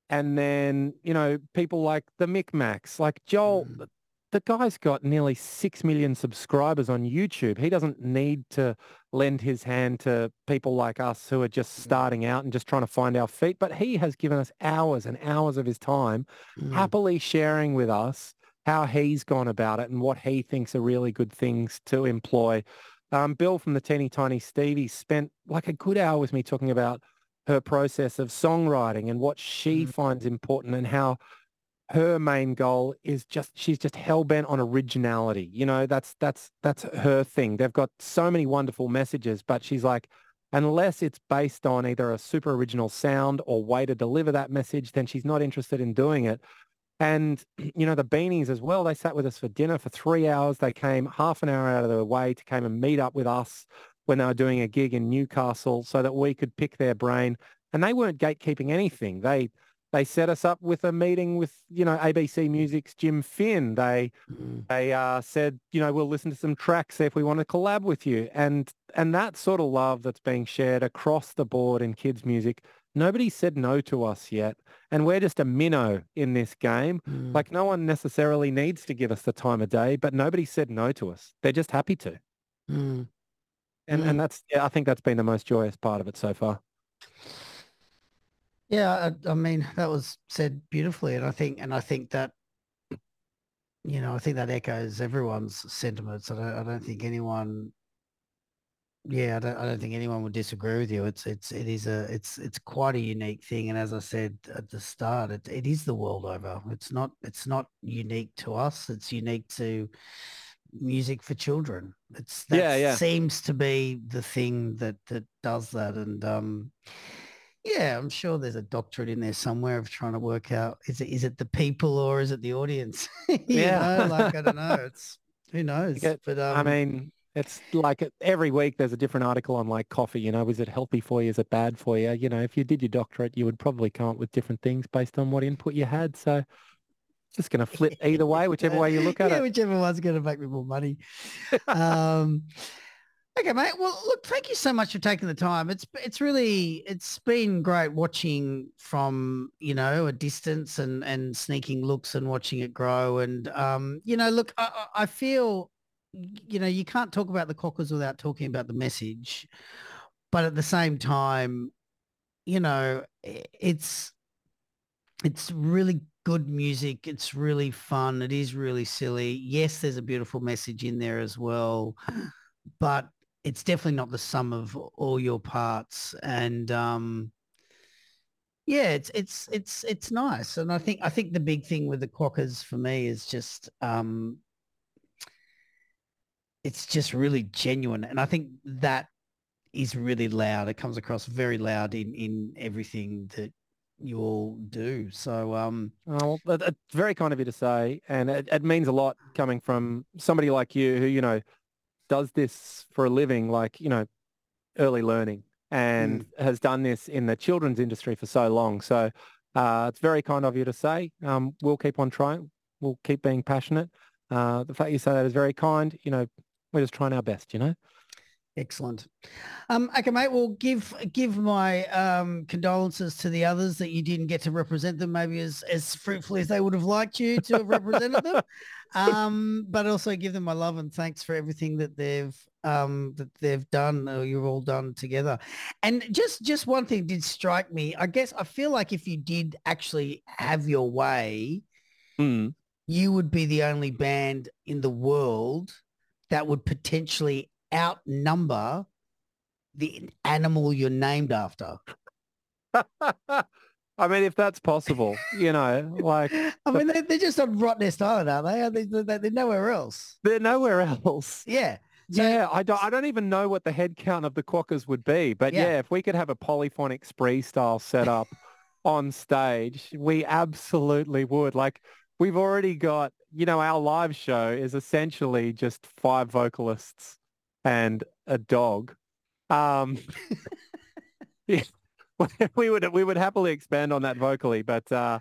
And then, you know, people like the Mik Maks, like Joel, mm. The guy's got nearly 6 million subscribers on YouTube. He doesn't need to lend his hand to people like us who are just mm. starting out and just trying to find our feet. But he has given us hours and hours of his time, mm. happily sharing with us how he's gone about it and what he thinks are really good things to employ. Um, Bill from the Teeny Tiny Stevie spent like a good hour with me talking about her process of songwriting and what she mm-hmm. finds important and how her main goal is just she's just hell bent on originality. You know, that's that's that's her thing. They've got so many wonderful messages, but she's like, unless it's based on either a super original sound or way to deliver that message, then she's not interested in doing it. And, you know, the Beanies as well, they sat with us for dinner for three hours. They came half an hour out of their way to come and meet up with us when they were doing a gig in Newcastle so that we could pick their brain. And they weren't gatekeeping anything. They they set us up with a meeting with, you know, ABC Music's Jim Finn. They mm. they uh, said, you know, we'll listen to some tracks, see if we want to collab with you. And and that sort of love that's being shared across the board in kids music nobody said no to us yet. And we're just a minnow in this game. Mm. Like no one necessarily needs to give us the time of day, but nobody said no to us. They're just happy to. Mm. And mm. and that's yeah, I think that's been the most joyous part of it so far. Yeah, I, I mean that was said beautifully, and I think and I think that you know I think that echoes everyone's sentiments. I don't I don't think anyone yeah, I don't, I don't think anyone would disagree with you. It's it's it is a it's it's quite a unique thing, and as I said at the start, it, it is the world over. It's not it's not unique to us. It's unique to music for children. It's that yeah, yeah. seems to be the thing that that does that, and um, yeah, I'm sure there's a doctorate in there somewhere of trying to work out is it is it the people or is it the audience? yeah, know, like I don't know. It's who knows. but um, I mean, it's like every week there's a different article on like coffee, you know, is it healthy for you? Is it bad for you? You know, if you did your doctorate, you would probably come up with different things based on what input you had. So just going to flip either way, whichever way you look at yeah, it. Whichever one's going to make me more money. um, Okay, mate. Well, look, thank you so much for taking the time. It's it's really it's been great watching from you know a distance and and sneaking looks and watching it grow. And um, you know, look, I, I feel you know you can't talk about the quokkas without talking about the message, but at the same time, you know, it's it's really good music. It's really fun. It is really silly. Yes, there's a beautiful message in there as well, but it's definitely not the sum of all your parts. And um, yeah, it's it's it's it's nice. And I think I think the big thing with the quokkas for me is just um, it's just really genuine. And I think that is really loud. It comes across very loud in in everything that you all do. So um, oh, very kind of you to say, and it, it means a lot coming from somebody like you who you know does this for a living, like, you know, early learning and mm. has done this in the children's industry for so long. So uh, it's very kind of you to say. Um, we'll keep on trying. We'll keep being passionate. Uh, the fact you say that is very kind. You know, we're just trying our best, you know? Excellent. Um, okay, mate. Well, give give my um, condolences to the others that you didn't get to represent them, maybe as as fruitfully as they would have liked you to have represented them. Um, but also give them my love and thanks for everything that they've um, that they've done or you've all done together. And just just one thing did strike me. I guess I feel like if you did actually have your way, mm. you would be the only band in the world that would potentially outnumber the animal you're named after. I mean, if that's possible, you know, like I mean, they're, they're just on Rottnest Island, aren't they? They, they? are nowhere else. They're nowhere else. Yeah. So, yeah, I don't, I don't even know what the head count of the Quokkas would be. But yeah, yeah if we could have a polyphonic spree style setup on stage, we absolutely would. Like we've already got, you know, our live show is essentially just five vocalists and a dog. Um, yeah, we would we would happily expand on that vocally, but uh,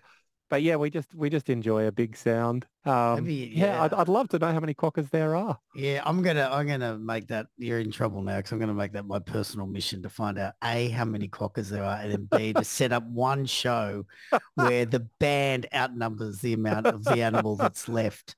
but yeah, we just we just enjoy a big sound. Um, Maybe, yeah, yeah I'd, I'd, love to know how many quokkas there are. Yeah, I'm gonna I'm gonna make that. You're in trouble now because I'm gonna make that my personal mission to find out a how many quokkas there are, and then b to set up one show where the band outnumbers the amount of the animal that's left.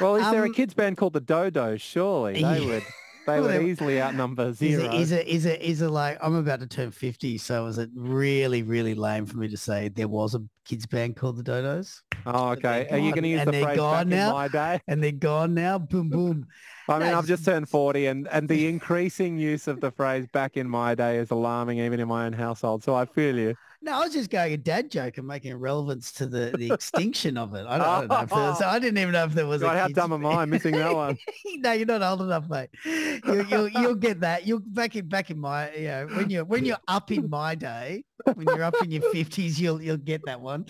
Well, is um, there a um, kids band called the Dodo? Surely they yeah. would. They would easily outnumber zero. Is it, is it, is it like, I'm about to turn 50, so is it really, really lame for me to say there was a kids band called the Dodos? Oh, okay. Are you going to use the phrase back now, in my day? And they're gone now. Boom, boom. I mean, no, I've just turned 40 and, and the increasing use of the phrase back in my day is alarming even in my own household. So I feel you. No, I was just going a dad joke and making a relevance to the, the extinction of it. I don't, I don't know. If there was, I didn't even know if there was God, a how dumb am I missing that one? no, you're not old enough, mate. You, you'll, you'll get that. You'll back in back in my you know when you're when you're up in my day, when you're up in your fifties, you'll you'll get that one.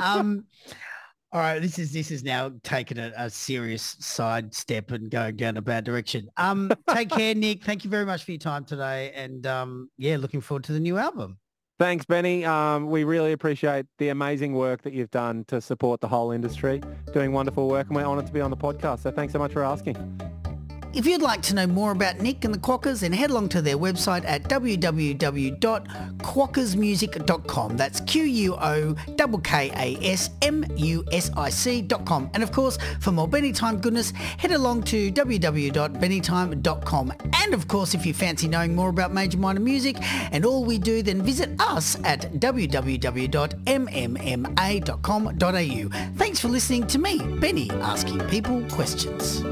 Um, all right, this is this is now taking a, a serious side step and going down a bad direction. Um, take care, Nick. Thank you very much for your time today, and um, yeah, looking forward to the new album. Thanks, Benny. Um, we really appreciate the amazing work that you've done to support the whole industry, doing wonderful work, and we're honoured to be on the podcast. So thanks so much for asking. If you'd like to know more about Nick and the Quokkas, then head along to their website at www.quokkasmusic.com. That's Q-U-O-K-K-A-S-M-U-S-I-C.com. And of course, for more Benny Time goodness, head along to www.bennytime.com. And of course, if you fancy knowing more about Major Minor Music and all we do, then visit us at www.mmma.com.au. Thanks for listening to me, Benny, asking people questions.